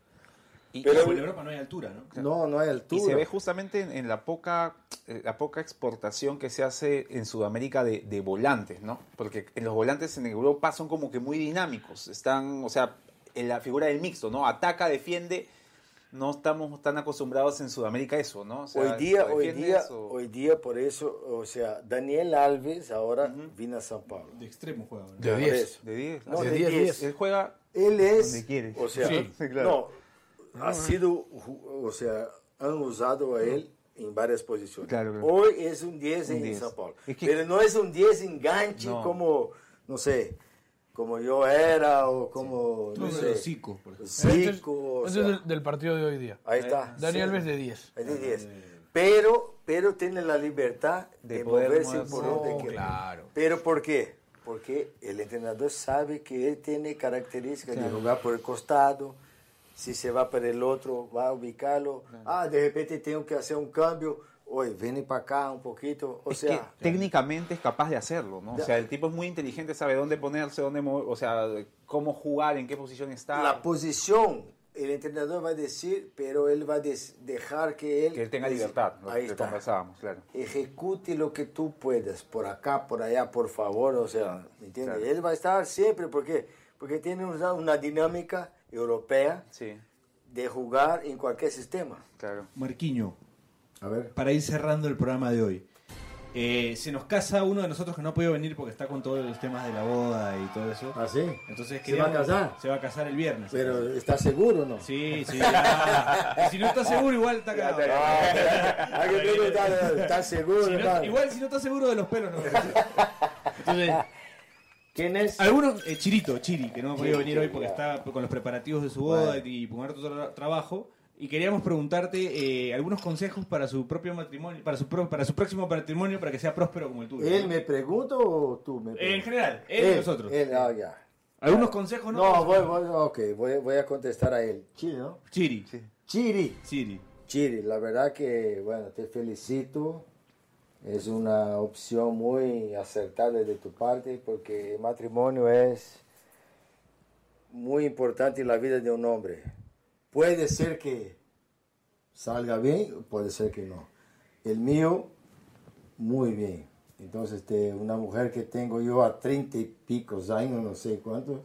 Y- Pero- en Europa no hay altura, ¿no? No, no hay Y altura. se ve justamente en, en la poca eh, la poca exportación que se hace en Sudamérica de, de volantes, ¿no? Porque en los volantes en Europa son como que muy dinámicos. Están, o sea, en la figura del mixto, ¿no? Ataca, defiende. No estamos tan acostumbrados en Sudamérica a eso, ¿no? O sea, hoy día, hoy día, o- hoy día, por eso, o sea, Daniel Alves ahora vino a San Paulo. De extremo juega. ¿no? De Por 10. eso. de 10. No, De de 10, 10. Él juega Él es, Donde quiere. o sea, Sí, [laughs] sí, claro. no, ha sido, o sea, han usado a él en varias posiciones. Claro, claro. Hoy es un 10 Un en 10. San Paulo. Es que- Pero no es un 10 enganche No. como, no sé, como yo era o como, no No, sé, Zico, por ejemplo. Zico, o Ese sea, es del, del partido de hoy día. ahí está. Dani sí. Alves de 10. Es de 10. Pero, pero tiene la libertad de, De poder moverse moverse. por donde quiera. claro. Pero ¿por qué? Porque el entrenador sabe que él tiene características de jugar por el costado. Si se va para el otro, va a ubicarlo. Ah, de repente tengo que hacer un cambio. Oye, ven para acá un poquito. O es sea, que técnicamente es capaz de hacerlo, ¿no? O sea, el tipo es muy inteligente, sabe dónde ponerse, dónde mover, o sea, cómo jugar, en qué posición está. la posición, el entrenador va a decir, pero él va a dejar que él... que él tenga libertad, lo Ahí que está. conversábamos, claro. ejecute lo que tú puedas, por acá, por allá, por favor, o sea, ¿me entiendes? Claro. Él va a estar siempre, ¿por qué? Porque tiene una, una dinámica europea Sí, de jugar en cualquier sistema. claro. Marquiño, A ver. para ir cerrando el programa de hoy. Eh, se nos casa uno de nosotros que no ha podido venir porque está con todos los temas de la boda y todo eso. ¿Ah, sí? Entonces ¿Se va a casar? Se va a casar el viernes. Pero, ¿está seguro o no? Sí, sí. ya. Si no está seguro, igual está cagado. Hay que preguntar, ¿está seguro? Si no- hermano? igual si no está seguro de los pelos, no. [laughs] Entonces, ¿Quién es? algunos, eh, Chirito, Chiri, que no ha podido Chiri, venir hoy porque está con los preparativos de su boda Bueno. y poner otro tra- trabajo. Y queríamos preguntarte eh, algunos consejos para su propio matrimonio, para su, pro- para su próximo matrimonio, para que sea próspero como el tuyo. ¿Él me pregunta o tú me Eh, en preguntas? general, él, y nosotros. Él, ah, ya. Algunos consejos, ¿no? No, voy, voy, ok, voy, voy a contestar a él. Chiri, ¿no? Chiri. Chiri. Chiri. Chiri, la verdad que, bueno, te felicito. Es una opción muy acertada de tu parte porque el matrimonio es muy importante en la vida de un hombre. Puede ser que salga bien, puede ser que no. El mío, muy bien. Entonces, este, una mujer que tengo yo a treinta y pico años, no sé cuánto,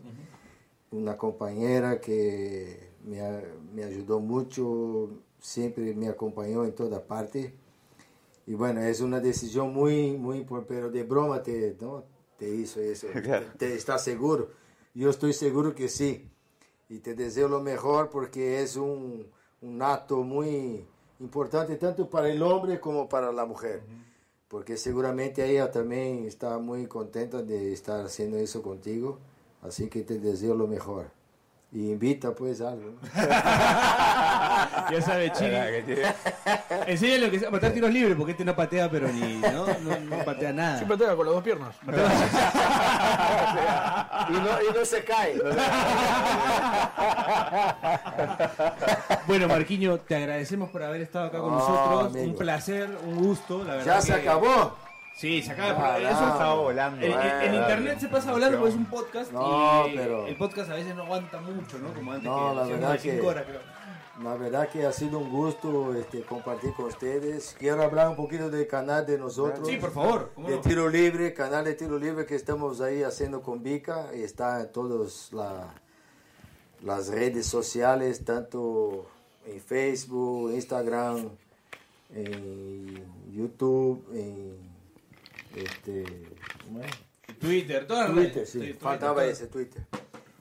una compañera que me, me ayudó mucho, siempre me acompañó en toda parte. Y bueno, es una decisión muy, muy importante, pero de broma te, ¿no? te hizo eso. [laughs] Claro. Te, ¿Estás seguro? Yo estoy seguro que sí. Y te deseo lo mejor porque es un, un acto muy importante tanto para el hombre como para la mujer. Porque seguramente ella también está muy contenta de estar haciendo eso contigo. Así que te deseo lo mejor. Y invita pues algo. [laughs] Ya sabe, Chile. Enseñale lo que sea, patear tiros libres, porque este no patea, pero ni. No, no, no patea nada. Sí, patea con las dos piernas. [laughs] [laughs] y, no, y no se cae. Bueno, Marquiño, te agradecemos por haber estado acá con No, nosotros. amigo. Un placer, un gusto, la verdad. Ya se que- acabó. Sí, se acaba el Ah, volando. En, en- Bueno, internet se pasa hablando porque es un podcast No, y pero- el podcast a veces no aguanta mucho, ¿no? Como antes No, que la verdad de que- horas, creo. La verdad que ha sido un gusto este, compartir con ustedes. Quiero hablar un poquito del canal de nosotros. Sí, por favor. ¿cómo De no? tiro libre, canal de tiro libre que estamos ahí haciendo con Vika. Y está en todas la- las redes sociales, tanto en Facebook, Instagram, en YouTube, en este. Twitter, todas las Twitter, redes. sí, Twitter, faltaba ese Twitter.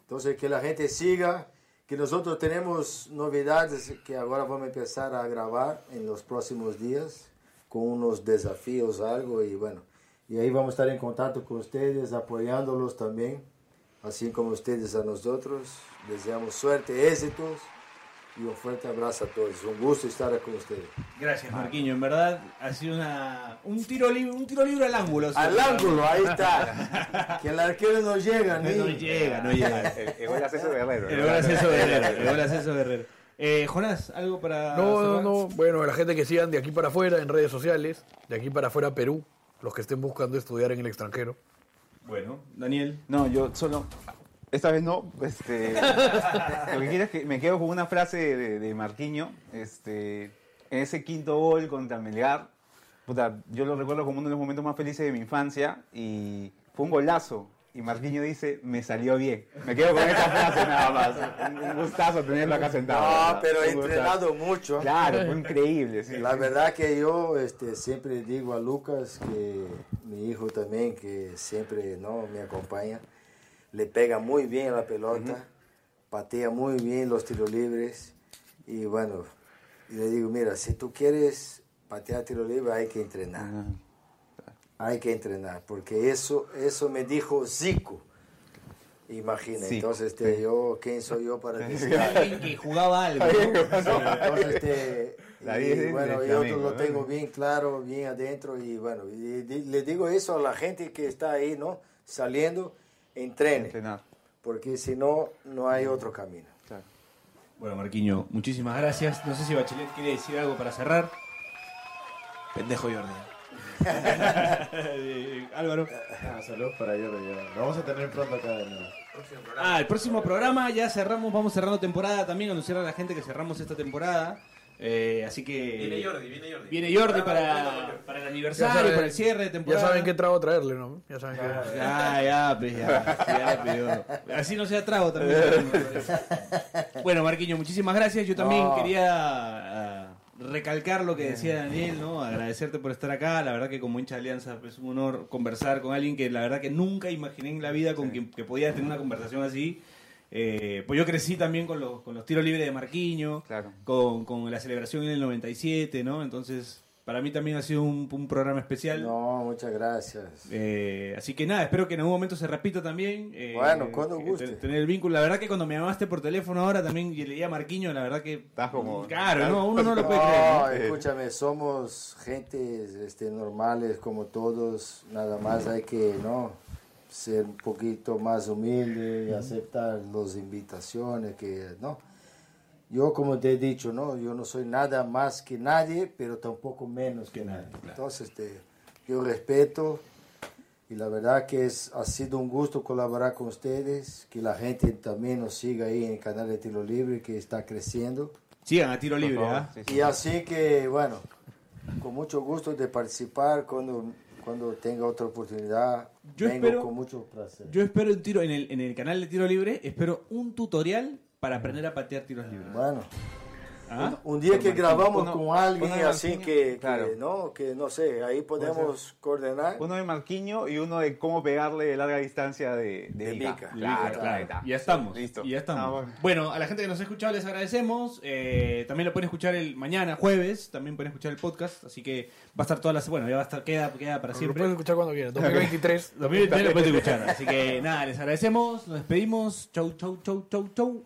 Entonces, que la gente siga, que nosotros tenemos novedades que ahora vamos a empezar a grabar en los próximos días, con unos desafíos, algo, y bueno, y ahí vamos a estar en contacto con ustedes, apoyándolos también, así como ustedes a nosotros. Deseamos suerte, éxitos y un fuerte abrazo a todos. Un gusto estar con ustedes. Gracias, Marquiño. En verdad, ha sido una, un, tiro libre, un tiro libre al ángulo. ¿sí? Al ángulo, ahí está. [laughs] que el arquero no llega, ni. No llega, no [laughs] llega. El, gol hace eso guerrero. El gol hace eso Guerrero. El gol Guerrero. Eh, Jonás, ¿algo para No, no, no. Bueno, la gente que sigan de aquí para afuera en redes sociales, de aquí para afuera Perú, los que estén buscando estudiar en el extranjero. Bueno, Daniel. No, yo solo. Esta vez no. Este, lo que quiero es que me quedo con una frase de, de Marquinho. Este, en ese quinto gol contra Melgar. Puta, yo lo recuerdo como uno de los momentos más felices de mi infancia. Y fue un golazo. Y Marquinho dice, me salió bien. Me quedo con esa frase nada más. Un, gustazo tenerlo acá sentado. No, ¿verdad? pero he entrenado mucho. Claro, fue increíble. sí, La sí. verdad que yo este, siempre digo a Lucas, que mi hijo también, que siempre no me acompaña, le pega muy bien la pelota, patea muy bien los tiros libres y bueno, y le digo, mira, si tú quieres patear tiro libre hay que entrenar, hay que entrenar, porque eso, eso me dijo Zico. Imagina, entonces este, yo, ¿quién soy yo para [laughs] decir Alguien que jugaba algo. Sí, [laughs] entonces, este, La y, bueno, yo otro lo ¿no? tengo bien claro, bien adentro y bueno, y di- le digo eso a la gente que está ahí, ¿no? Saliendo, entrene, Entrenar. porque si no, no hay otro camino. Bueno, Marquiño, muchísimas gracias. No sé si Bachelet quiere decir algo para cerrar. Pendejo Jordi. [laughs] Álvaro. Ah, saludos para Jordi. Lo vamos a tener pronto acá de nuevo. Ah, el próximo programa ya cerramos, vamos cerrando temporada también, anunciar a la gente que cerramos esta temporada. Eh, así que. Viene Jordi, viene Jordi. Viene Jordi para, para el Ya aniversario, saben- para el cierre de Ya temporada. saben qué trago traerle, ¿no? Ya saben que... Ya, ya, pues, ya, ya, Así no sea trago también. Bueno, Marquiño, muchísimas gracias. Yo también No. quería ah, recalcar lo que decía Daniel, ¿no? Agradecerte por estar acá. La verdad que como hincha de Alianza es un honor conversar con alguien que la verdad que nunca imaginé en la vida con quien que podía tener una conversación así. Eh, pues yo crecí también con los, con los tiros libres de Marquiño, Claro. con, con la celebración en el 97, ¿no? Entonces, para mí también ha sido un, un programa especial. No, muchas gracias. Eh, así que nada, espero que en algún momento se repita también. eh, Bueno, cuando que guste. te- Tener el vínculo. La verdad que cuando me llamaste por teléfono ahora también y leía a Marquiño, la verdad que. Estás como- Claro, no, uno no lo puede No, creer. ¿no? escúchame, somos gente este, normales como todos, nada más hay que no ser un poquito más humilde y aceptar las invitaciones que no. Yo como te he dicho, no, yo no soy nada más que nadie, pero tampoco menos que nadie. Entonces, este, yo respeto y la verdad que es, ha sido un gusto colaborar con ustedes, que la gente también nos siga ahí en el canal de Tiro Libre que está creciendo. Sigan a tiro libre, ¿ah? sí, sí. Y así que, bueno, con mucho gusto de participar cuando, cuando tenga otra oportunidad. Yo vengo espero- con mucho placer. Yo espero un tiro en el, en el canal de tiro libre, espero un tutorial para aprender a patear tiros libres. Bueno, ¿Ah? un día que grabamos uno- con alguien así que, que, claro. no, que no sé, ahí podemos coordinar. Uno de Marquinho y uno de cómo pegarle de larga distancia de, de, De. Claro, Claro. Y ya estamos. Listo. Y ya estamos. Ah, bueno. bueno. a la gente que nos ha escuchado les agradecemos. Eh, también lo pueden escuchar el mañana, jueves. También pueden escuchar el podcast. Así que va a estar todas las. Bueno, ya va a estar, queda, queda para Lo siempre. puedes escuchar cuando quieras. 2023. 2023 lo pueden escuchar. Así que nada, les agradecemos. Nos despedimos. Chau, chau, chau, chau, chau.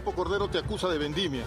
Grupo Cordero te acusa de vendimia.